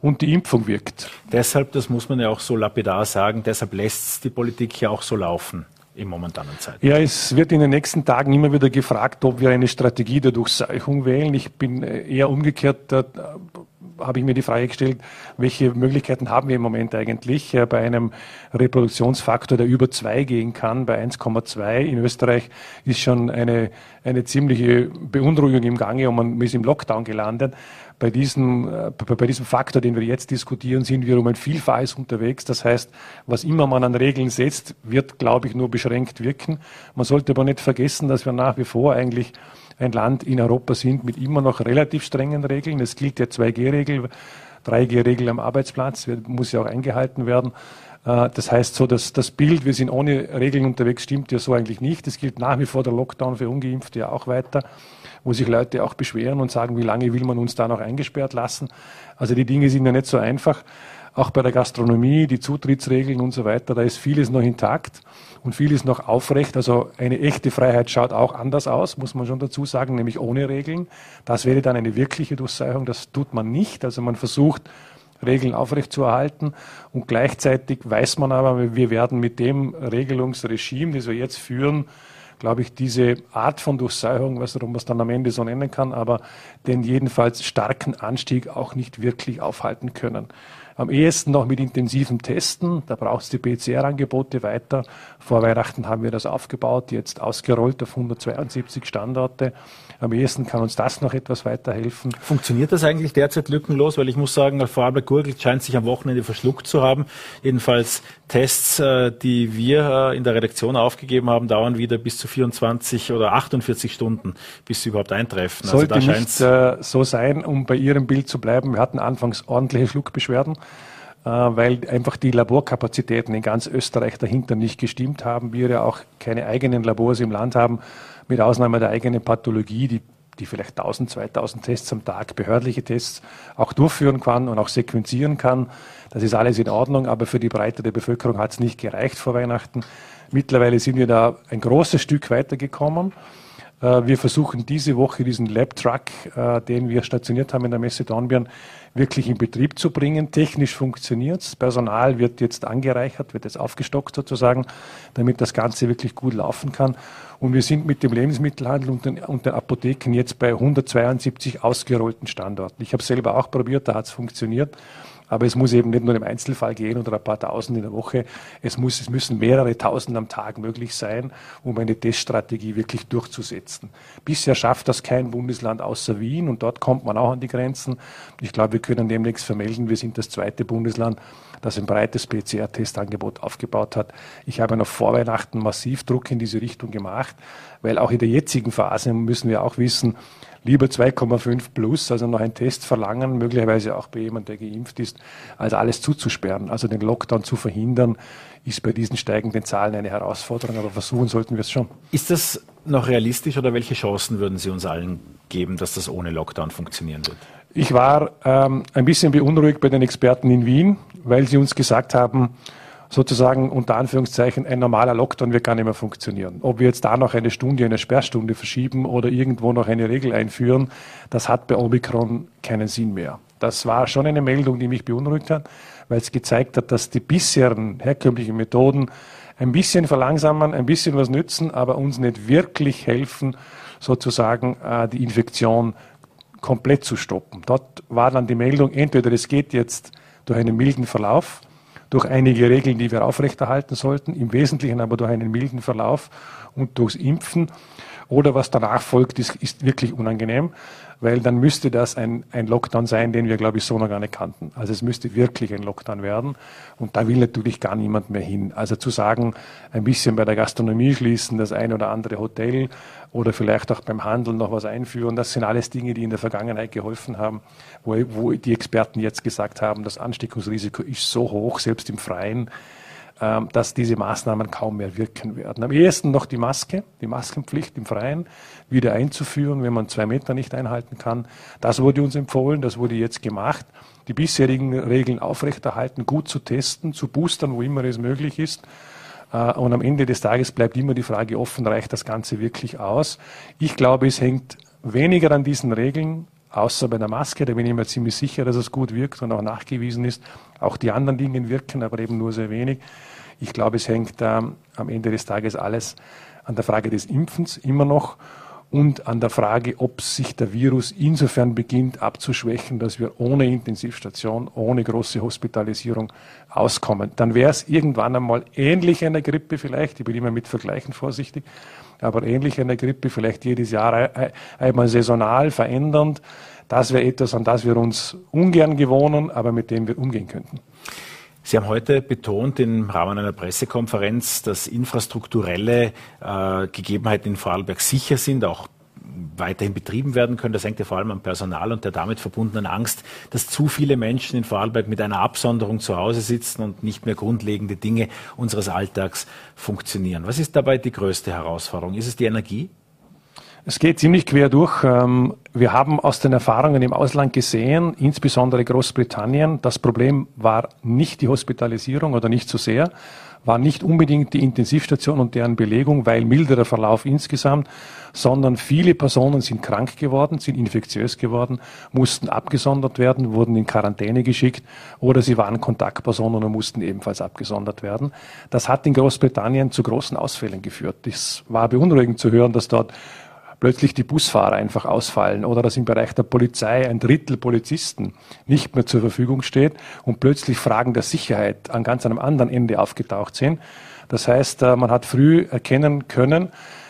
und die Impfung wirkt.
Deshalb, das muss man ja auch so lapidar sagen, deshalb lässt die Politik ja auch so laufen im momentanen Zeit.
Ja, es wird in den nächsten Tagen immer wieder gefragt, ob wir eine Strategie der Durchseuchung wählen. Ich bin eher umgekehrt habe ich mir die Frage gestellt, welche Möglichkeiten haben wir im Moment eigentlich bei einem Reproduktionsfaktor, der über zwei gehen kann, bei 1,2 in Österreich ist schon eine, eine ziemliche Beunruhigung im Gange und man ist im Lockdown gelandet. Bei diesem, äh, bei diesem Faktor, den wir jetzt diskutieren, sind wir um ein Vielfaches unterwegs. Das heißt, was immer man an Regeln setzt, wird, glaube ich, nur beschränkt wirken. Man sollte aber nicht vergessen, dass wir nach wie vor eigentlich ein Land in Europa sind mit immer noch relativ strengen Regeln. Es gilt der 2G-Regel, 3G-Regel am Arbeitsplatz, muss ja auch eingehalten werden. Äh, das heißt so, dass das Bild, wir sind ohne Regeln unterwegs, stimmt ja so eigentlich nicht. Es gilt nach wie vor der Lockdown für Ungeimpfte ja auch weiter, wo sich Leute auch beschweren und sagen, wie lange will man uns da noch eingesperrt lassen. Also die Dinge sind ja nicht so einfach. Auch bei der Gastronomie, die Zutrittsregeln und so weiter, da ist vieles noch intakt und vieles noch aufrecht. Also eine echte Freiheit schaut auch anders aus, muss man schon dazu sagen, nämlich ohne Regeln. Das wäre dann eine wirkliche Durchseuchung. Das tut man nicht. Also man versucht, Regeln aufrechtzuerhalten. Und gleichzeitig weiß man aber, wir werden mit dem Regelungsregime, das wir jetzt führen, glaube ich, diese Art von Durchseuchung, was man es dann am Ende so nennen kann, aber den jedenfalls starken Anstieg auch nicht wirklich aufhalten können. Am ehesten noch mit intensivem Testen. Da braucht es die PCR-Angebote weiter. Vor Weihnachten haben wir das aufgebaut, jetzt ausgerollt auf 172 Standorte. Am ehesten kann uns das noch etwas weiterhelfen.
Funktioniert das eigentlich derzeit lückenlos? Weil ich muss sagen, Vorarlberg Gurgel scheint sich am Wochenende verschluckt zu haben. Jedenfalls Tests, äh, die wir äh, in der Redaktion aufgegeben haben, dauern wieder bis zu 24 oder 48 Stunden, bis sie überhaupt eintreffen.
Also Sollte also nicht äh, so sein, um bei Ihrem Bild zu bleiben. Wir hatten anfangs ordentliche Schluckbeschwerden. Äh, weil einfach die Laborkapazitäten in ganz Österreich dahinter nicht gestimmt haben. Wir ja auch keine eigenen Labors im Land haben, mit Ausnahme der eigenen Pathologie, die, die vielleicht 1000, 2000 Tests am Tag, behördliche Tests auch durchführen kann und auch sequenzieren kann. Das ist alles in Ordnung, aber für die Breite der Bevölkerung hat es nicht gereicht vor Weihnachten. Mittlerweile sind wir da ein großes Stück weitergekommen. Äh, wir versuchen diese Woche diesen Lab-Truck, äh, den wir stationiert haben in der Messe Dornbirn, wirklich in Betrieb zu bringen. Technisch funktioniert es. Personal wird jetzt angereichert, wird jetzt aufgestockt sozusagen, damit das Ganze wirklich gut laufen kann. Und wir sind mit dem Lebensmittelhandel und den, und den Apotheken jetzt bei 172 ausgerollten Standorten. Ich habe selber auch probiert, da hat es funktioniert. Aber es muss eben nicht nur im Einzelfall gehen oder ein paar Tausend in der Woche. Es, muss, es müssen mehrere Tausend am Tag möglich sein, um eine Teststrategie wirklich durchzusetzen. Bisher schafft das kein Bundesland außer Wien und dort kommt man auch an die Grenzen. Ich glaube, wir können demnächst vermelden, wir sind das zweite Bundesland, das ein breites PCR-Testangebot aufgebaut hat. Ich habe noch vor Weihnachten massiv Druck in diese Richtung gemacht, weil auch in der jetzigen Phase müssen wir auch wissen, lieber 2,5 plus, also noch einen Test verlangen, möglicherweise auch bei jemandem, der geimpft ist, als alles zuzusperren. Also den Lockdown zu verhindern, ist bei diesen steigenden Zahlen eine Herausforderung, aber versuchen sollten wir es schon.
Ist das noch realistisch oder welche Chancen würden Sie uns allen geben, dass das ohne Lockdown funktionieren wird?
Ich war ähm, ein bisschen beunruhigt bei den Experten in Wien, weil sie uns gesagt haben, sozusagen unter Anführungszeichen ein normaler Lockdown wird gar nicht mehr funktionieren. Ob wir jetzt da noch eine Stunde, eine Sperrstunde verschieben oder irgendwo noch eine Regel einführen, das hat bei Omikron keinen Sinn mehr. Das war schon eine Meldung, die mich beunruhigt hat, weil es gezeigt hat, dass die bisherigen herkömmlichen Methoden ein bisschen verlangsamen, ein bisschen was nützen, aber uns nicht wirklich helfen, sozusagen äh, die Infektion komplett zu stoppen. Dort war dann die Meldung, entweder es geht jetzt durch einen milden Verlauf, durch einige Regeln, die wir aufrechterhalten sollten, im Wesentlichen aber durch einen milden Verlauf und durchs Impfen. Oder was danach folgt, ist, ist wirklich unangenehm, weil dann müsste das ein, ein Lockdown sein, den wir, glaube ich, so noch gar nicht kannten. Also es müsste wirklich ein Lockdown werden und da will natürlich gar niemand mehr hin. Also zu sagen, ein bisschen bei der Gastronomie schließen, das ein oder andere Hotel oder vielleicht auch beim Handel noch was einführen, das sind alles Dinge, die in der Vergangenheit geholfen haben wo, wo die Experten jetzt gesagt haben, das Ansteckungsrisiko ist so hoch, selbst im Freien, dass diese Maßnahmen kaum mehr wirken werden. Am ehesten noch die Maske, die Maskenpflicht im Freien wieder einzuführen, wenn man zwei Meter nicht einhalten kann. Das wurde uns empfohlen, das wurde jetzt gemacht. Die bisherigen Regeln aufrechterhalten, gut zu testen, zu boostern, wo immer es möglich ist. Äh, und am Ende des Tages bleibt immer die Frage offen, reicht das Ganze wirklich aus? Ich glaube, es hängt weniger an diesen Regeln außer bei der Maske, da bin ich mir ziemlich sicher, dass es gut wirkt und auch nachgewiesen ist. Auch die anderen Dinge wirken, aber eben nur sehr wenig. Ich glaube, es hängt ähm, am Ende des Tages alles an der Frage des Impfens immer noch und an der Frage, ob sich der Virus insofern beginnt abzuschwächen, dass wir ohne Intensivstation, ohne große Hospitalisierung auskommen. Dann wäre es irgendwann einmal ähnlich einer Grippe vielleicht, ich bin immer mit Vergleichen vorsichtig, aber ähnlich einer Grippe, vielleicht jedes Jahr einmal saisonal verändernd. Das wäre etwas, an das wir uns ungern gewohnen, aber mit dem wir umgehen könnten.
Sie haben heute betont im Rahmen einer Pressekonferenz, dass infrastrukturelle äh, Gegebenheiten in Vorarlberg sicher sind, auch weiterhin betrieben werden können. Das hängt ja vor allem am Personal und der damit verbundenen Angst, dass zu viele Menschen in Vorarlberg mit einer Absonderung zu Hause sitzen und nicht mehr grundlegende Dinge unseres Alltags funktionieren. Was ist dabei die größte Herausforderung? Ist es die Energie?
Es geht ziemlich quer durch. Ähm, wir haben aus den Erfahrungen im Ausland gesehen, insbesondere Großbritannien, das Problem war nicht die Hospitalisierung oder nicht so sehr, war nicht unbedingt die Intensivstation und deren Belegung, weil milderer Verlauf insgesamt, sondern viele Personen sind krank geworden, sind infektiös geworden, mussten abgesondert werden, wurden in Quarantäne geschickt oder sie waren Kontaktpersonen und mussten ebenfalls abgesondert werden. Das hat in Großbritannien zu großen Ausfällen geführt. Es war beunruhigend zu hören, dass dort plötzlich die Busfahrer einfach ausfallen oder dass im Bereich der Polizei ein Drittel Polizisten nicht mehr zur Verfügung steht und plötzlich Fragen der Sicherheit an ganz einem anderen Ende aufgetaucht sind. Das heißt, äh, man hat früh erkennen können,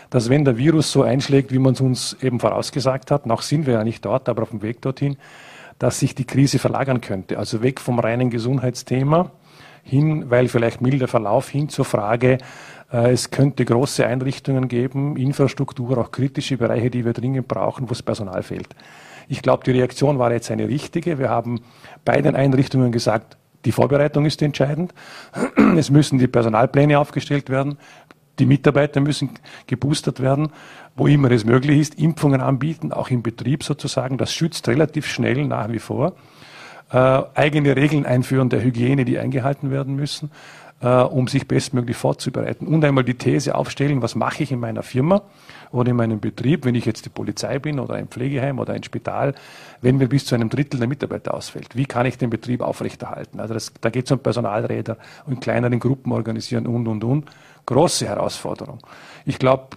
dass wenn der Virus so einschlägt, wie man es uns eben vorausgesagt hat, noch sind wir ja nicht dort, aber auf dem Weg dorthin, dass sich die Krise verlagern könnte. Also weg vom reinen Gesundheitsthema hin, weil vielleicht milder Verlauf hin zur Frage, es könnte große Einrichtungen geben, Infrastruktur, auch kritische Bereiche, die wir dringend brauchen, wo es Personal fehlt. Ich glaube, die Reaktion war jetzt eine richtige. Wir haben bei den Einrichtungen gesagt, die Vorbereitung ist entscheidend. Es müssen die Personalpläne aufgestellt werden. Die Mitarbeiter müssen geboostert werden, wo immer es möglich ist. Impfungen anbieten, auch im Betrieb sozusagen. Das schützt relativ schnell nach wie vor. Äh, eigene Regeln einführen der Hygiene, die eingehalten werden müssen äh, um sich bestmöglich vorzubereiten. Und einmal die These aufstellen, was mache ich in meiner Firma oder in meinem Betrieb, wenn ich jetzt die Polizei bin oder ein Pflegeheim oder ein Spital, wenn mir bis zu einem Drittel der Mitarbeiter ausfällt. Wie kann ich den Betrieb aufrechterhalten? Also das, da geht es um Personalräder und kleineren Gruppen organisieren und, und, und. Große Herausforderung. Ich glaube,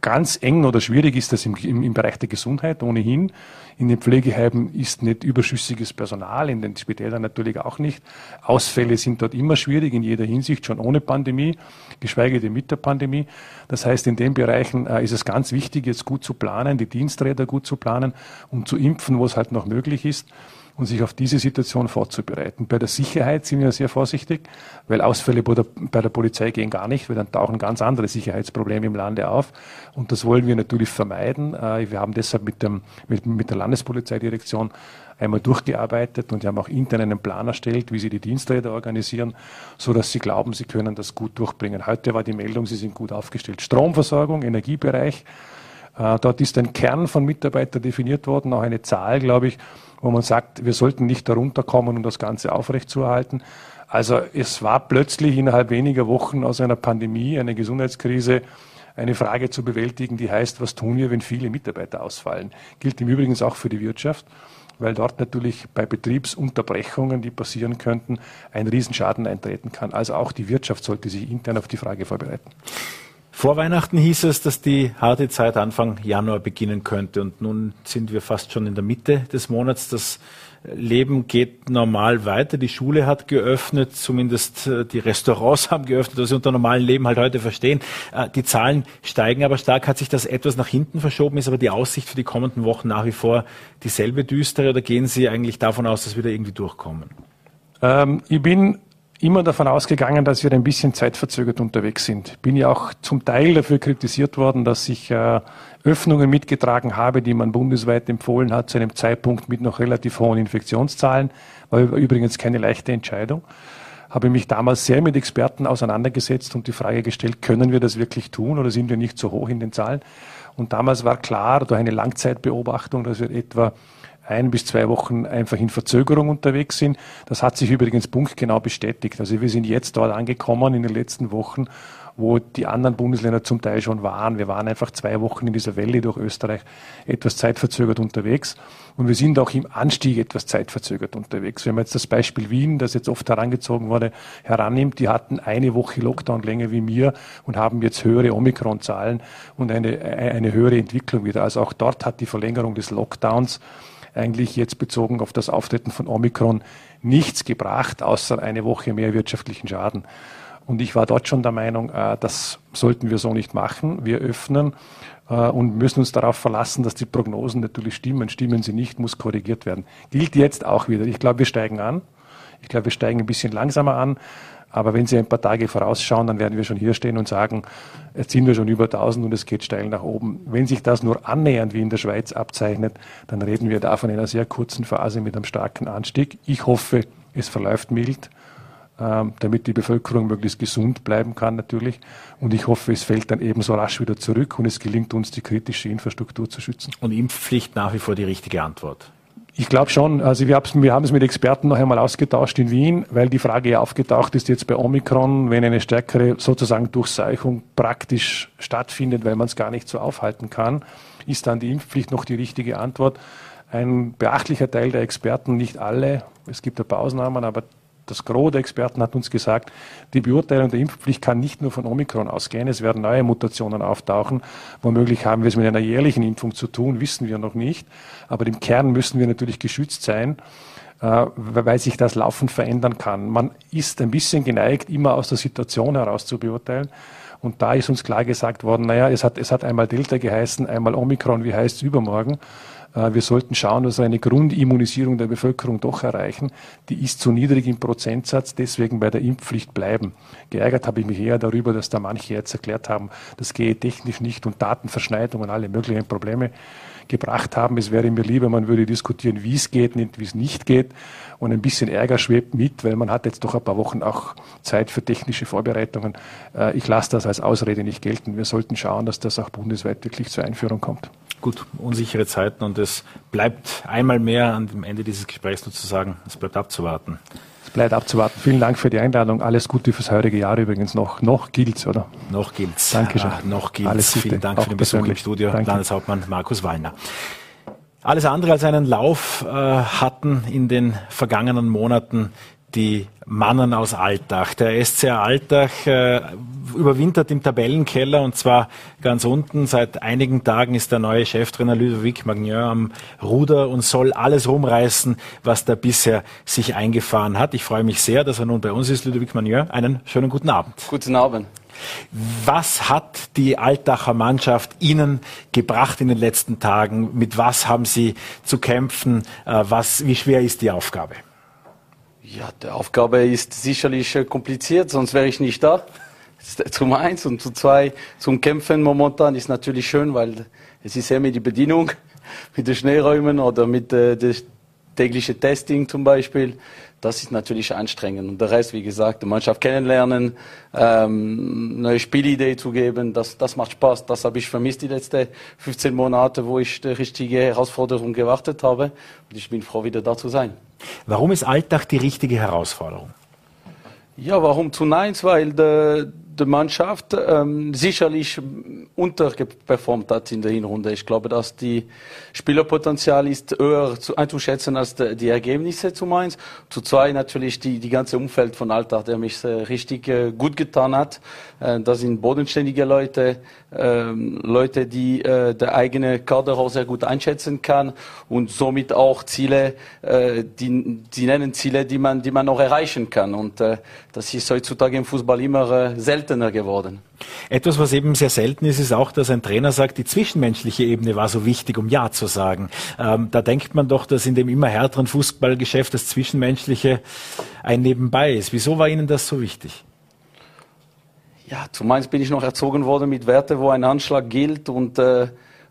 ganz eng oder schwierig ist das im, im, im Bereich der Gesundheit ohnehin. In den Pflegeheimen ist nicht überschüssiges Personal, in den Spitälern natürlich auch nicht. Ausfälle sind dort immer schwierig in jeder Hinsicht, schon ohne Pandemie, geschweige denn mit der Pandemie. Das heißt, in den Bereichen äh, ist es ganz wichtig, jetzt gut zu planen, die Diensträder gut zu planen, um zu impfen, wo es halt noch möglich ist. Und sich auf diese Situation vorzubereiten. Bei der Sicherheit sind wir sehr vorsichtig, weil Ausfälle bei der, Polizei gehen gar nicht, weil dann tauchen ganz andere Sicherheitsprobleme im Lande auf. Und das wollen wir natürlich vermeiden. Äh, wir haben deshalb mit, dem, mit, mit der Landespolizeidirektion einmal durchgearbeitet und die haben auch intern einen Plan erstellt, wie sie die Diensträder organisieren, so dass sie glauben, sie können das gut durchbringen. Heute war die Meldung, sie sind gut aufgestellt. Stromversorgung, Energiebereich, äh, dort ist ein Kern von Mitarbeitern definiert worden, auch eine Zahl, glaube ich, wo man sagt, wir sollten nicht darunter kommen, um das Ganze aufrechtzuerhalten. Also es war plötzlich innerhalb weniger Wochen aus einer Pandemie, einer Gesundheitskrise, eine Frage zu bewältigen, die heißt, was tun wir, wenn viele Mitarbeiter ausfallen? Gilt im Übrigen auch für die Wirtschaft, weil dort natürlich bei Betriebsunterbrechungen, die passieren könnten, ein Riesenschaden eintreten kann. Also auch die Wirtschaft sollte sich intern auf die Frage vorbereiten.
Vor Weihnachten hieß es, dass die harte Zeit Anfang Januar beginnen könnte. Und nun sind wir fast schon in der Mitte des Monats. Das Leben geht normal weiter. Die Schule hat geöffnet, zumindest äh, die Restaurants haben geöffnet, was sie unter normalen Leben halt heute verstehen. Äh, die Zahlen steigen aber stark. Hat sich das etwas nach hinten verschoben? Ist aber die Aussicht für die kommenden Wochen nach wie vor dieselbe düstere oder gehen Sie eigentlich davon aus, dass wir da irgendwie durchkommen?
Ähm, ich bin immer davon ausgegangen, dass wir ein bisschen zeitverzögert unterwegs sind. Bin ja auch zum Teil dafür kritisiert worden, dass ich äh, Öffnungen mitgetragen habe, die man bundesweit empfohlen hat, zu einem Zeitpunkt mit noch relativ hohen Infektionszahlen. War übrigens keine leichte Entscheidung. Habe mich damals sehr mit Experten auseinandergesetzt und die Frage gestellt, können wir das wirklich tun oder sind wir nicht so hoch in den Zahlen? Und damals war klar durch eine Langzeitbeobachtung, dass wir etwa ein bis zwei Wochen einfach in Verzögerung unterwegs sind. Das hat sich übrigens punktgenau bestätigt. Also wir sind jetzt dort angekommen in den letzten Wochen, wo die anderen Bundesländer zum Teil schon waren. Wir waren einfach zwei Wochen in dieser Welle durch Österreich etwas zeitverzögert unterwegs. Und wir sind auch im Anstieg etwas zeitverzögert unterwegs. Wenn man jetzt das Beispiel Wien, das jetzt oft herangezogen wurde, herannimmt, die hatten eine Woche Lockdown länger wie mir und haben jetzt höhere Omikron-Zahlen und eine, eine höhere Entwicklung wieder. Also auch dort hat die Verlängerung des Lockdowns eigentlich jetzt bezogen auf das Auftreten von Omikron nichts gebracht, außer eine Woche mehr wirtschaftlichen Schaden. Und ich war dort schon der Meinung, äh, das sollten wir so nicht machen. Wir öffnen äh, und müssen uns darauf verlassen, dass die Prognosen natürlich stimmen. Stimmen sie nicht, muss korrigiert werden. Gilt jetzt auch wieder. Ich glaube, wir steigen an. Ich glaube, wir steigen ein bisschen langsamer an. Aber wenn Sie ein paar Tage vorausschauen, dann werden wir schon hier stehen und sagen, jetzt sind wir schon über 1000 und es geht steil nach oben. Wenn sich das nur annähernd wie in der Schweiz abzeichnet, dann reden wir da von einer sehr kurzen Phase mit einem starken Anstieg. Ich hoffe, es verläuft mild, ähm, damit die Bevölkerung möglichst gesund bleiben kann natürlich. Und ich hoffe, es fällt dann ebenso rasch wieder zurück und es gelingt uns, die kritische Infrastruktur zu schützen.
Und Impfpflicht nach wie vor die richtige Antwort.
Ich glaube schon. Also wir, wir haben es mit Experten noch einmal ausgetauscht in Wien, weil die Frage ja aufgetaucht ist jetzt bei Omikron, wenn eine stärkere sozusagen Durchseuchung praktisch stattfindet, weil man es gar nicht so aufhalten kann, ist dann die Impfpflicht noch die richtige Antwort. Ein beachtlicher Teil der Experten, nicht alle, es gibt ein paar Ausnahmen, aber das Gros der Experten hat uns gesagt, die Beurteilung der Impfpflicht kann nicht nur von Omikron ausgehen. Es werden neue Mutationen auftauchen. Womöglich haben wir es mit einer jährlichen Impfung zu tun, wissen wir noch nicht. Aber im Kern müssen wir natürlich geschützt sein äh, weil sich das laufend verändern kann. Man ist ein bisschen geneigt, immer aus der Situation heraus zu beurteilen. Und da ist uns klar gesagt worden, naja, es hat, es hat einmal Delta geheißen, einmal Omikron, wie heißt es übermorgen? Äh, wir sollten schauen, dass wir eine Grundimmunisierung der Bevölkerung doch erreichen. Die ist zu niedrig im Prozentsatz, deswegen bei der Impfpflicht bleiben. Geärgert habe ich mich eher darüber, dass da manche jetzt erklärt haben, das gehe technisch nicht und Datenverschneidung und alle möglichen Probleme gebracht haben. Es wäre mir lieber, man würde diskutieren, wie es geht, nicht wie es nicht geht. Und ein bisschen Ärger schwebt mit, weil man hat jetzt doch ein paar Wochen auch Zeit für technische Vorbereitungen. Äh, ich lasse das als Ausrede nicht gelten. Wir sollten schauen, dass das auch bundesweit wirklich zur Einführung kommt.
Gut, unsichere Zeiten und es bleibt einmal mehr dem Ende dieses Gesprächs nur zu sagen, es bleibt abzuwarten.
Es bleibt abzuwarten. Vielen Dank für die Einladung. Alles Gute fürs heurige Jahr übrigens noch. Noch gilt's, oder?
Noch gilt's.
Dankeschön.
Ah, noch gilt's. Alles Gute. Vielen Dank Auch für den Besuch im Studio,
Danke.
Landeshauptmann Markus Wallner. Alles andere als einen Lauf äh, hatten in den vergangenen Monaten die Mannen aus Altach. Der SCR Altach äh, überwintert im Tabellenkeller und zwar ganz unten. Seit einigen Tagen ist der neue Cheftrainer Ludovic Magnier am Ruder und soll alles rumreißen, was da bisher sich eingefahren hat. Ich freue mich sehr, dass er nun bei uns ist, Ludovic Magnier. Einen schönen guten Abend.
Guten Abend.
Was hat die Altacher Mannschaft Ihnen gebracht in den letzten Tagen? Mit was haben Sie zu kämpfen? Äh, was, wie schwer ist die Aufgabe?
Ja, die Aufgabe ist sicherlich äh, kompliziert, sonst wäre ich nicht da. Zum eins und zu zwei zum Kämpfen momentan ist natürlich schön, weil es ist mit die Bedienung, mit den Schneeräumen oder mit äh, dem täglichen Testing zum Beispiel das ist natürlich anstrengend. Und der Rest, wie gesagt, die Mannschaft kennenlernen, ähm, neue Spielidee zu geben, das, das macht Spaß. Das habe ich vermisst die letzten 15 Monate, wo ich die richtige Herausforderung gewartet habe. Und ich bin froh, wieder da zu sein.
Warum ist Alltag die richtige Herausforderung?
Ja, warum zu Neins? Weil der die Mannschaft ähm, sicherlich unterperformt hat in der Hinrunde. Ich glaube, dass die Spielerpotenzial ist höher zu, einzuschätzen als die, die Ergebnisse zu Mainz. Zu zwei natürlich die, die ganze Umfeld von Alltag, der mich äh, richtig äh, gut getan hat. Äh, das sind bodenständige Leute, ähm, Leute, die äh, der eigene Kader auch sehr gut einschätzen kann und somit auch Ziele, äh, die, die nennen Ziele, die man, die man auch erreichen kann. Und äh, das ist heutzutage im Fußball immer äh, seltener geworden.
Etwas, was eben sehr selten ist, ist auch, dass ein Trainer sagt, die zwischenmenschliche Ebene war so wichtig, um Ja zu sagen. Ähm, da denkt man doch, dass in dem immer härteren Fußballgeschäft das Zwischenmenschliche ein Nebenbei ist. Wieso war Ihnen das so wichtig?
Ja, zumeist bin ich noch erzogen worden mit Werten, wo ein Anschlag gilt und äh,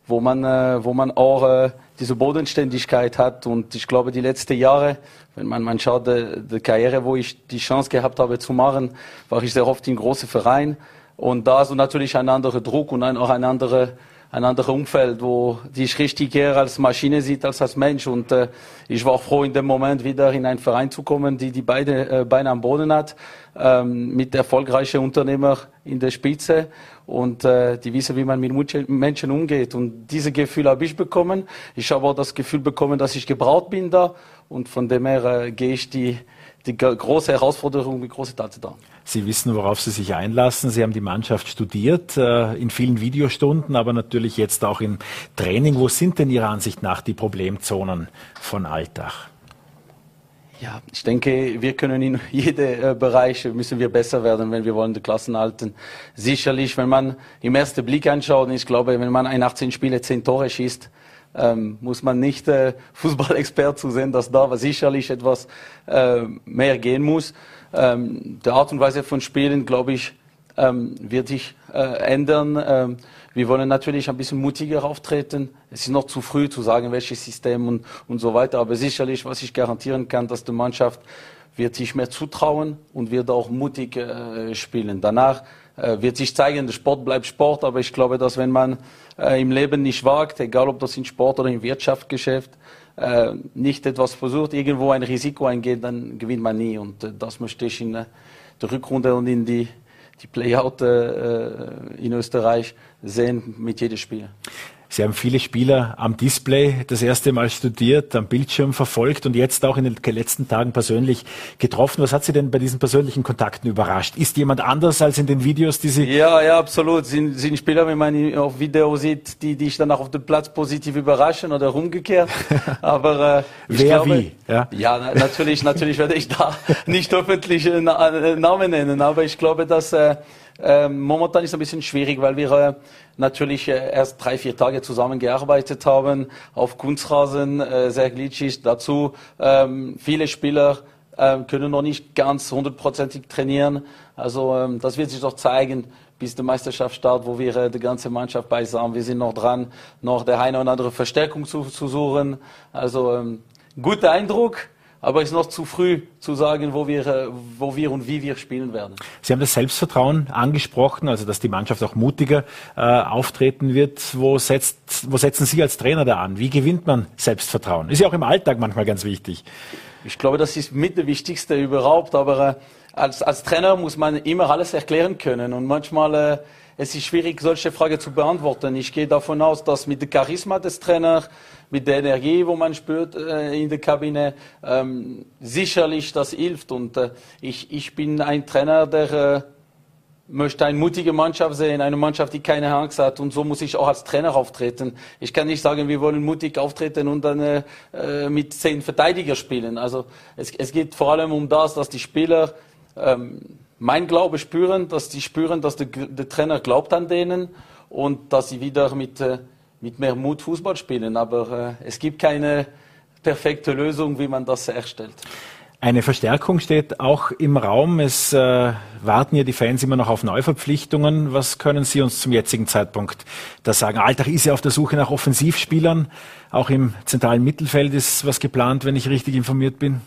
wo man, äh, wo man auch äh, diese Bodenständigkeit hat. Und ich glaube, die letzten Jahre, wenn man, man schaut, die, die Karriere, wo ich die Chance gehabt habe zu machen, war ich sehr oft in großen Vereinen. Und da ist natürlich ein anderer Druck und ein, auch ein anderer ein anderes Umfeld, wo dich richtig eher als Maschine sieht als als Mensch. Und äh, ich war froh, in dem Moment wieder in einen Verein zu kommen, die die beide äh, Beine am Boden hat, ähm, mit erfolgreichen Unternehmer in der Spitze und äh, die wissen, wie man mit Menschen umgeht. Und diese Gefühl habe ich bekommen. Ich habe auch das Gefühl bekommen, dass ich gebraucht bin da. Und von dem her äh, gehe ich die die große Herausforderung, die große Tatsache da.
Sie wissen, worauf Sie sich einlassen. Sie haben die Mannschaft studiert, äh, in vielen Videostunden, aber natürlich jetzt auch im Training. Wo sind denn Ihrer Ansicht nach die Problemzonen von Alltag?
Ja, ich denke, wir können in jedem äh, Bereich müssen wir besser werden, wenn wir wollen die Klassen halten. Sicherlich, wenn man im ersten Blick anschaut, ich glaube, wenn man ein 18 Spiele 10 Tore schießt, ähm, muss man nicht äh, Fußballexpert zu sehen, dass da sicherlich etwas äh, mehr gehen muss. Ähm, die Art und Weise von Spielen, glaube ich, ähm, wird sich äh, ändern. Ähm, wir wollen natürlich ein bisschen mutiger auftreten. Es ist noch zu früh zu sagen, welches System und, und so weiter. Aber sicherlich, was ich garantieren kann, dass die Mannschaft wird sich mehr zutrauen und wird auch mutig äh, spielen. Danach wird sich zeigen, der Sport bleibt Sport, aber ich glaube, dass wenn man äh, im Leben nicht wagt, egal ob das in Sport oder im Wirtschaftsgeschäft, äh, nicht etwas versucht, irgendwo ein Risiko eingeht, dann gewinnt man nie. Und äh, das möchte ich in der Rückrunde und in die, die Playout äh, in Österreich sehen mit jedem Spiel.
Sie haben viele Spieler am Display das erste Mal studiert, am Bildschirm verfolgt und jetzt auch in den letzten Tagen persönlich getroffen. Was hat Sie denn bei diesen persönlichen Kontakten überrascht? Ist jemand anders als in den Videos, die Sie...
Ja, ja, absolut. Sind, sind Spieler, wenn man auf Video sieht, die, die ich dann auch auf dem Platz positiv überraschen oder umgekehrt.
Aber äh, Wer glaube, wie?
Ja, ja natürlich, natürlich werde ich da nicht öffentliche Namen nennen, aber ich glaube, dass... Äh, ähm, momentan ist es ein bisschen schwierig, weil wir äh, natürlich äh, erst drei, vier Tage zusammengearbeitet haben auf Kunstrasen, äh, sehr glitschig. Dazu ähm, viele Spieler äh, können noch nicht ganz hundertprozentig trainieren. Also ähm, das wird sich doch zeigen bis der Meisterschaft startet, wo wir äh, die ganze Mannschaft beisammen. Wir sind noch dran, noch der eine oder andere Verstärkung zu, zu suchen. Also ähm, guter Eindruck. Aber es ist noch zu früh zu sagen, wo wir, äh, wo wir und wie wir spielen werden.
Sie haben das Selbstvertrauen angesprochen, also dass die Mannschaft auch mutiger äh, auftreten wird. Wo, setzt, wo setzen Sie als Trainer da an? Wie gewinnt man Selbstvertrauen? Ist ja auch im Alltag manchmal ganz wichtig.
Ich glaube, das ist mit der Wichtigste überhaupt. Aber äh, als, als Trainer muss man immer alles erklären können. Und manchmal äh, es ist schwierig, solche Fragen zu beantworten. Ich gehe davon aus, dass mit dem Charisma des Trainers, mit der Energie, wo man spürt äh, in der Kabine, ähm, sicherlich das hilft. Und äh, ich, ich bin ein Trainer, der äh, möchte eine mutige Mannschaft sehen, eine Mannschaft, die keine Angst hat. Und so muss ich auch als Trainer auftreten. Ich kann nicht sagen, wir wollen mutig auftreten und dann äh, äh mit zehn Verteidiger spielen. Also es, es geht vor allem um das, dass die Spieler ähm, mein Glaube spüren, dass die spüren, dass der, der Trainer glaubt an denen und dass sie wieder mit, äh, mit mehr Mut Fußball spielen. Aber äh, es gibt keine perfekte Lösung, wie man das erstellt.
Eine Verstärkung steht auch im Raum. Es äh, warten ja die Fans immer noch auf Neuverpflichtungen. Was können Sie uns zum jetzigen Zeitpunkt da sagen? Alltag ist ja auf der Suche nach Offensivspielern. Auch im zentralen Mittelfeld ist was geplant, wenn ich richtig informiert bin.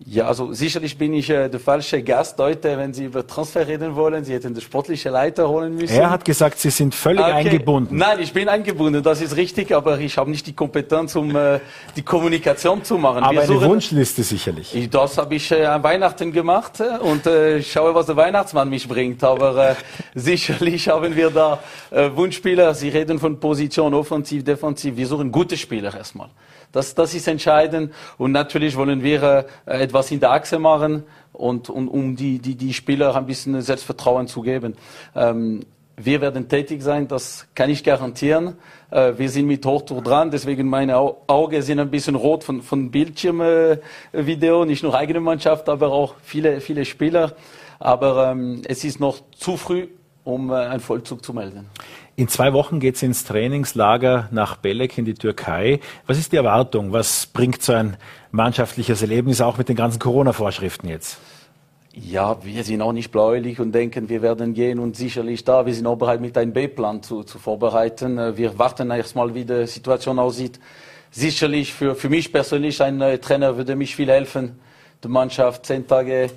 Ja, also sicherlich bin ich äh, der falsche Gast heute, wenn Sie über Transfer reden wollen. Sie hätten den sportlichen Leiter holen müssen.
Er hat gesagt, Sie sind völlig okay. eingebunden.
Nein, ich bin eingebunden, das ist richtig, aber ich habe nicht die Kompetenz, um äh, die Kommunikation zu machen.
Aber Wir eine suchen, Wunschliste sicherlich.
Ich, das habe ich äh, an Weihnachten gemacht äh, und äh, schaue, was der Weihnachtsmann mich bringt. Aber äh, sicherlich haben wir da äh, Wunschspieler. Sie reden von Position offensiv, defensiv. Wir suchen gute Spieler erstmal. Das, das ist entscheidend. Und natürlich wollen wir äh, etwas in der Achse machen und, und um die, die, die Spieler ein bisschen Selbstvertrauen zu geben. Ähm, wir werden tätig sein, das kann ich garantieren. Äh, wir sind mit Hochdruck dran, deswegen meine Augen sind ein bisschen rot von, von Bildschirmvideo, nicht nur eigene Mannschaft, aber auch viele, viele Spieler. Aber ähm, es ist noch zu früh, um äh, einen Vollzug zu melden.
In zwei Wochen geht es ins Trainingslager nach Belek in die Türkei. Was ist die Erwartung? Was bringt so ein mannschaftliches Erlebnis auch mit den ganzen Corona-Vorschriften jetzt?
Ja, wir sind auch nicht bläulich und denken, wir werden gehen und sicherlich da. Wir sind auch bereit, mit einem B-Plan zu, zu vorbereiten. Äh, wir warten erstmal, wie die Situation aussieht. Sicherlich für, für mich persönlich, ein neuer Trainer würde mich viel helfen, die Mannschaft zehn Tage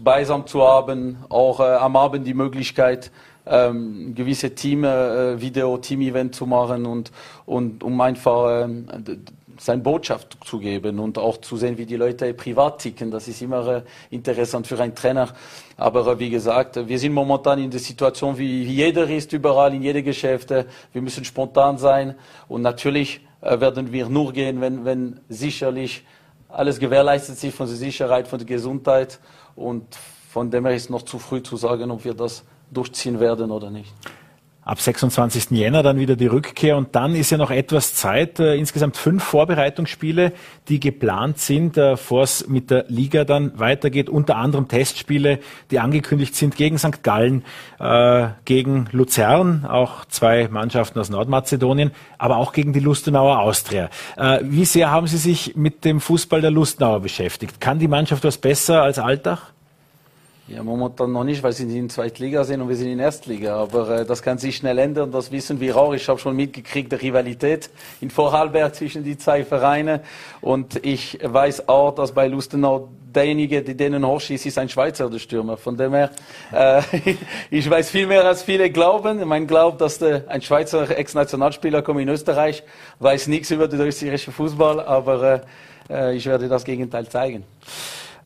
beisammen zu haben, auch äh, am Abend die Möglichkeit, ähm, gewisse Team-Video, äh, Team-Event zu machen und, und um einfach äh, seine Botschaft zu geben und auch zu sehen, wie die Leute privat ticken. Das ist immer äh, interessant für einen Trainer. Aber äh, wie gesagt, wir sind momentan in der Situation, wie, jeder ist, überall, in jede Geschäfte. Wir müssen spontan sein und natürlich äh, werden wir nur gehen, wenn, wenn sicherlich alles gewährleistet ist von der Sicherheit, von der Gesundheit und von dem her ist noch zu früh zu sagen, ob wir das durchziehen werden oder nicht.
Ab 26. Jänner dann wieder die Rückkehr und dann ist ja noch etwas Zeit, äh, insgesamt fünf Vorbereitungsspiele, die geplant sind, äh, bevor es mit der Liga dann weitergeht, unter anderem Testspiele, die angekündigt sind gegen St. Gallen, äh, gegen Luzern, auch zwei Mannschaften aus Nordmazedonien, aber auch gegen die Lustenauer Austria. Äh, wie sehr haben Sie sich mit dem Fußball der Lustenauer beschäftigt? Kann die Mannschaft was besser als Alltag?
Ja, momentan noch nicht, weil sie in Zweitliga sind und wir sind in Erstliga. Aber äh, das kann sich schnell ändern, das wissen wir auch. Ich habe schon mitgekriegt, die Rivalität in Vorarlberg zwischen die zwei Vereine. Und ich weiß auch, dass bei Lustenau derjenige, der denen hochschießt, ist ein Schweizer, der Stürmer. Von dem her, äh, ich weiß viel mehr als viele glauben. Man glaubt, dass der, ein Schweizer Ex-Nationalspieler kommt in Österreich, weiß nichts über den österreichischen Fußball, aber äh, äh ich werde das Gegenteil zeigen.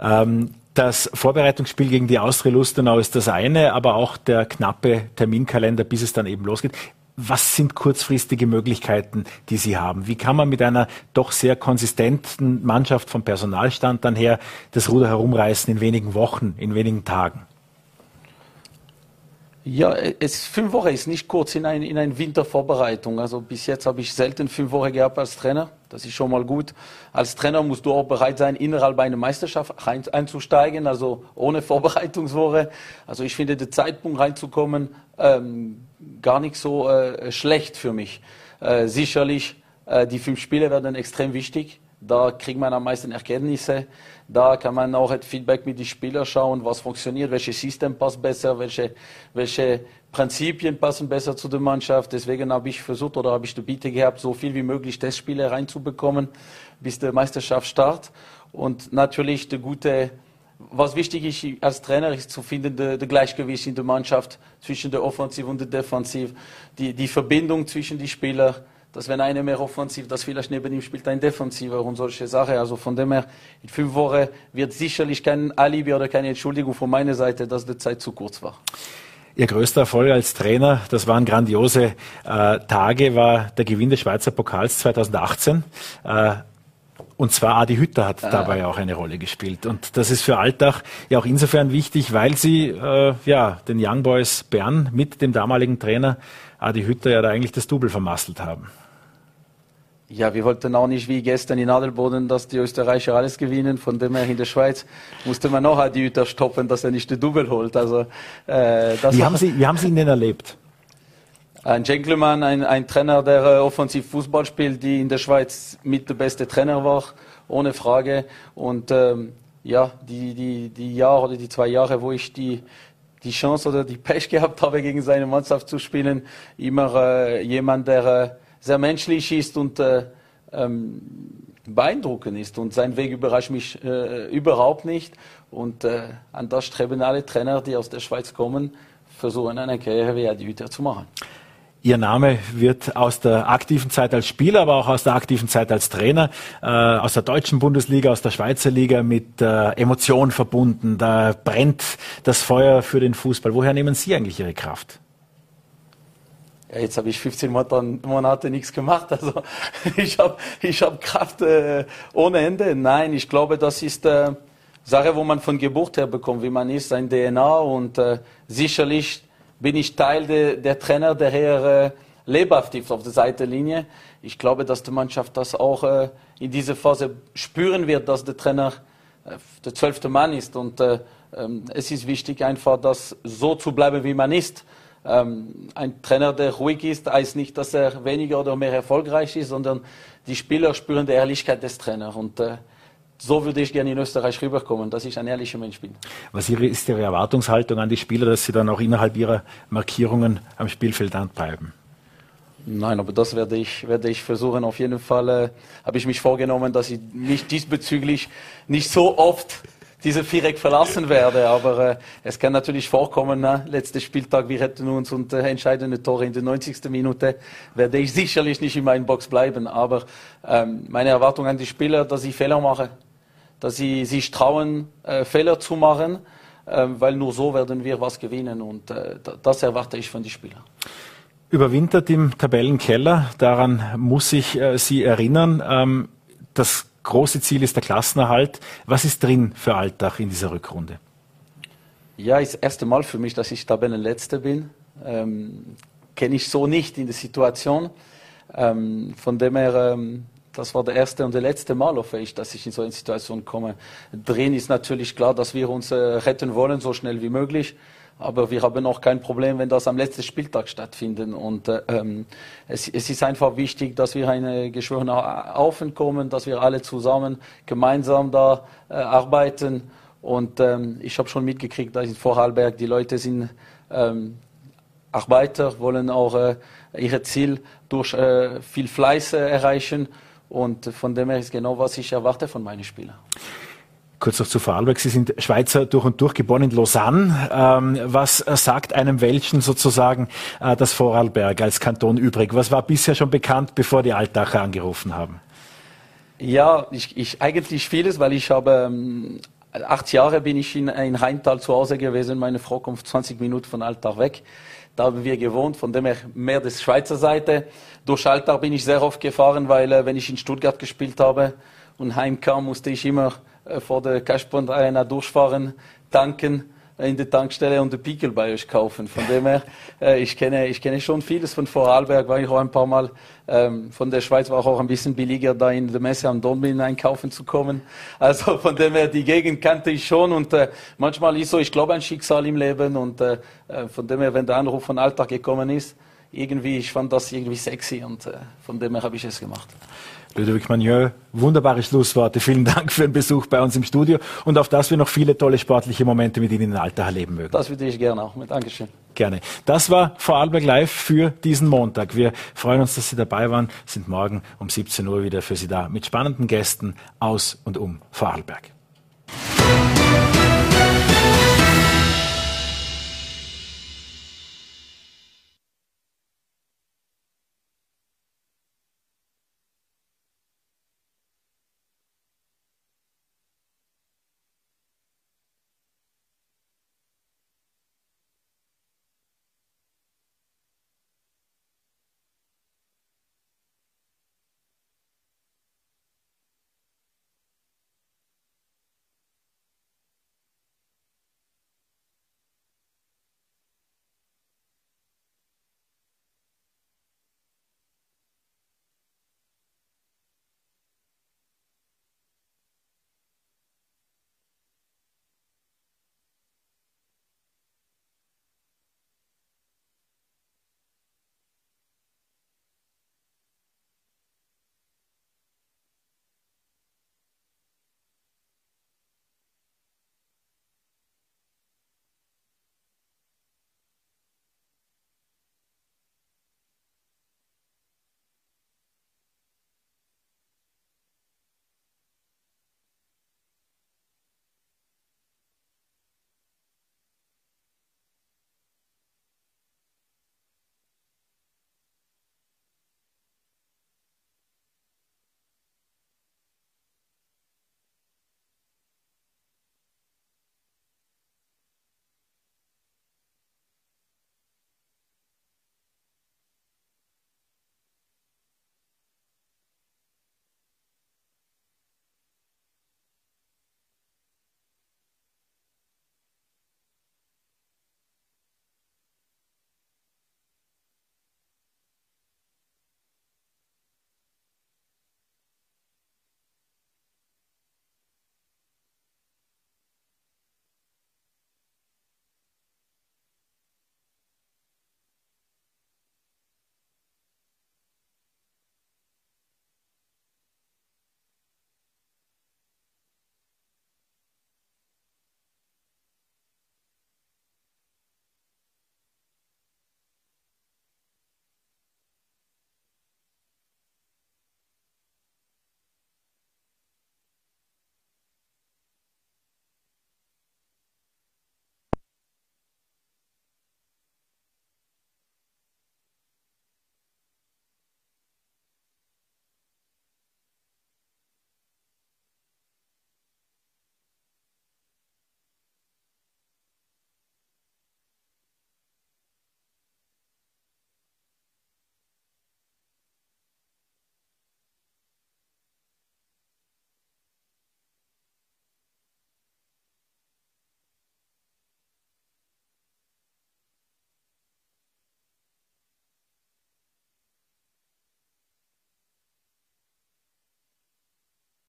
Ähm das Vorbereitungsspiel gegen die Austria Lustenau ist das eine, aber auch der knappe Terminkalender, bis es dann eben losgeht. Was sind kurzfristige Möglichkeiten, die Sie haben? Wie kann man mit einer doch sehr konsistenten Mannschaft vom Personalstand dann her das Ruder herumreißen in wenigen Wochen, in wenigen Tagen?
Ja, es, fünf Wochen ist nicht kurz in, ein, in eine Wintervorbereitung. Also bis jetzt habe ich selten fünf Wochen gehabt als Trainer. Das ist schon mal gut. Als Trainer musst du auch bereit sein, innerhalb einer Meisterschaft einzusteigen, also ohne Vorbereitungswoche. Also ich finde den Zeitpunkt reinzukommen ähm, gar nicht so äh, schlecht für mich. Äh, sicherlich, äh, die fünf Spiele werden extrem wichtig. Da kriegt man am meisten Erkenntnisse. Da kann man auch ein Feedback mit den Spielern schauen, was funktioniert, welches System passt besser, welche, welche Prinzipien passen besser zu der Mannschaft. Deswegen habe ich versucht oder habe ich die Bitte gehabt, so viel wie möglich Testspiele reinzubekommen, bis der Meisterschaft startet. Und natürlich der gute, was wichtig ist als Trainer, ist zu finden, der Gleichgewicht in der Mannschaft zwischen der Offensiv und der Defensiv, die, die Verbindung zwischen den Spielern dass wenn einer mehr offensiv, dass vielleicht neben ihm spielt ein Defensiver und solche Sachen. Also von dem her, in fünf Wochen wird sicherlich kein Alibi oder keine Entschuldigung von meiner Seite, dass die Zeit zu kurz war.
Ihr größter Erfolg als Trainer, das waren grandiose äh, Tage, war der Gewinn des Schweizer Pokals 2018. Äh, und zwar Adi Hütter hat ah. dabei auch eine Rolle gespielt. Und das ist für Alltag ja auch insofern wichtig, weil sie äh, ja den Young Boys Bern mit dem damaligen Trainer Adi Hütter ja da eigentlich das Double vermasselt haben.
Ja, wir wollten auch nicht wie gestern in Adelboden, dass die Österreicher alles gewinnen. Von dem her in der Schweiz musste man noch die Hüter stoppen, dass er nicht die Double holt. Also,
äh, wie, haben Sie, wie haben Sie ihn denn erlebt?
Ein Gentleman, ein, ein Trainer, der äh, offensiv Fußball spielt, die in der Schweiz mit der beste Trainer war, ohne Frage. Und ähm, ja, die, die, die Jahre oder die zwei Jahre, wo ich die, die Chance oder die Pech gehabt habe, gegen seine Mannschaft zu spielen, immer äh, jemand, der äh, sehr menschlich ist und äh, ähm, beeindruckend ist. Und sein Weg überrascht mich äh, überhaupt nicht. Und äh, an das streben alle Trainer, die aus der Schweiz kommen, versuchen eine Karriere wie Hütter zu machen.
Ihr Name wird aus der aktiven Zeit als Spieler, aber auch aus der aktiven Zeit als Trainer, äh, aus der deutschen Bundesliga, aus der Schweizer Liga mit äh, Emotion verbunden. Da brennt das Feuer für den Fußball. Woher nehmen Sie eigentlich Ihre Kraft?
Ja, jetzt habe ich 15 Monate nichts gemacht, also ich habe ich hab Kraft äh, ohne Ende. Nein, ich glaube, das ist äh, Sache, wo man von Geburt her bekommt, wie man ist, sein DNA und äh, sicherlich bin ich Teil de, der Trainer, der hier äh, lebhaft ist auf der Seitenlinie. Ich glaube, dass die Mannschaft das auch äh, in dieser Phase spüren wird, dass der Trainer äh, der zwölfte Mann ist. Und äh, ähm, es ist wichtig, einfach das so zu bleiben, wie man ist. Ähm, ein Trainer, der ruhig ist, heißt nicht, dass er weniger oder mehr erfolgreich ist, sondern die Spieler spüren die Ehrlichkeit des Trainers. Und äh, so würde ich gerne in Österreich rüberkommen, dass ich ein ehrlicher Mensch bin.
Was ist Ihre Erwartungshaltung an die Spieler, dass sie dann auch innerhalb ihrer Markierungen am Spielfeld anbleiben?
Nein, aber das werde ich, werde ich versuchen. Auf jeden Fall äh, habe ich mich vorgenommen, dass ich mich diesbezüglich nicht so oft diese Viereck verlassen werde. Aber äh, es kann natürlich vorkommen, ne? letzter Spieltag, wir hätten uns und äh, entscheidende Tore in der 90. Minute, werde ich sicherlich nicht in meiner Box bleiben. Aber ähm, meine Erwartung an die Spieler, dass ich Fehler mache, dass sie sich trauen, äh, Fehler zu machen, äh, weil nur so werden wir was gewinnen und äh, das erwarte ich von den Spielern.
Überwintert im Tabellenkeller, daran muss ich äh, Sie erinnern. Ähm, das große Ziel ist der Klassenerhalt. Was ist drin für Alltag in dieser Rückrunde?
Ja, ist das erste Mal für mich, dass ich Tabellenletzter bin. Ähm, Kenne ich so nicht in der Situation. Ähm, von dem her ähm, das war der erste und der letzte Mal, hoffe ich, dass ich in so eine Situation komme. Drin ist natürlich klar, dass wir uns äh, retten wollen, so schnell wie möglich. Aber wir haben auch kein Problem, wenn das am letzten Spieltag stattfindet. Und äh, ähm, es, es, ist einfach wichtig, dass wir eine geschworene Haufen kommen, dass wir alle zusammen gemeinsam da äh, arbeiten. Und ähm, ich habe schon mitgekriegt, dass in Vorarlberg die Leute sind ähm, Arbeiter, wollen auch äh, ihr Ziel durch äh, viel Fleiß äh, erreichen. Und von dem her ist genau, was ich erwarte von meinen Spielern.
Kurz noch zu Vorarlberg. Sie sind Schweizer durch und durch, geboren in Lausanne. Ähm, was sagt einem Welchen sozusagen äh, das Vorarlberg als Kanton übrig? Was war bisher schon bekannt, bevor die Altacher angerufen haben?
Ja, ich, ich eigentlich vieles, weil ich habe ähm, acht Jahre bin ich in, in Heintal zu Hause gewesen. Meine Frau kommt 20 Minuten von Altach weg. Da haben wir gewohnt, von dem her mehr des Schweizer Seite. Durch Alltag bin ich sehr oft gefahren, weil äh, wenn ich in Stuttgart gespielt habe und heimkam, musste ich immer äh, vor der Cashpoint Arena durchfahren, tanken äh, in der Tankstelle und den Pickel bei euch kaufen. Von dem her, äh, ich kenne, ich kenne schon vieles von Vorarlberg, war ich auch ein paar Mal. Ähm, von der Schweiz war auch ein bisschen billiger, da in der Messe am Dornbirn einkaufen zu kommen. Also von dem her, die Gegend kannte ich schon und äh, manchmal ist so, ich glaube, ein Schicksal im Leben und äh, von dem her, wenn der Anruf von Alltag gekommen ist, irgendwie, ich fand das irgendwie sexy und äh, von dem her habe ich es gemacht.
Ludovic Magnieu, wunderbare Schlussworte. Vielen Dank für den Besuch bei uns im Studio und auf dass wir noch viele tolle sportliche Momente mit Ihnen in Alter erleben mögen.
Das würde ich gerne auch. Dankeschön.
Gerne. Das war Vorarlberg Live für diesen Montag. Wir freuen uns, dass Sie dabei waren, sind morgen um 17 Uhr wieder für Sie da mit spannenden Gästen aus und um Vorarlberg.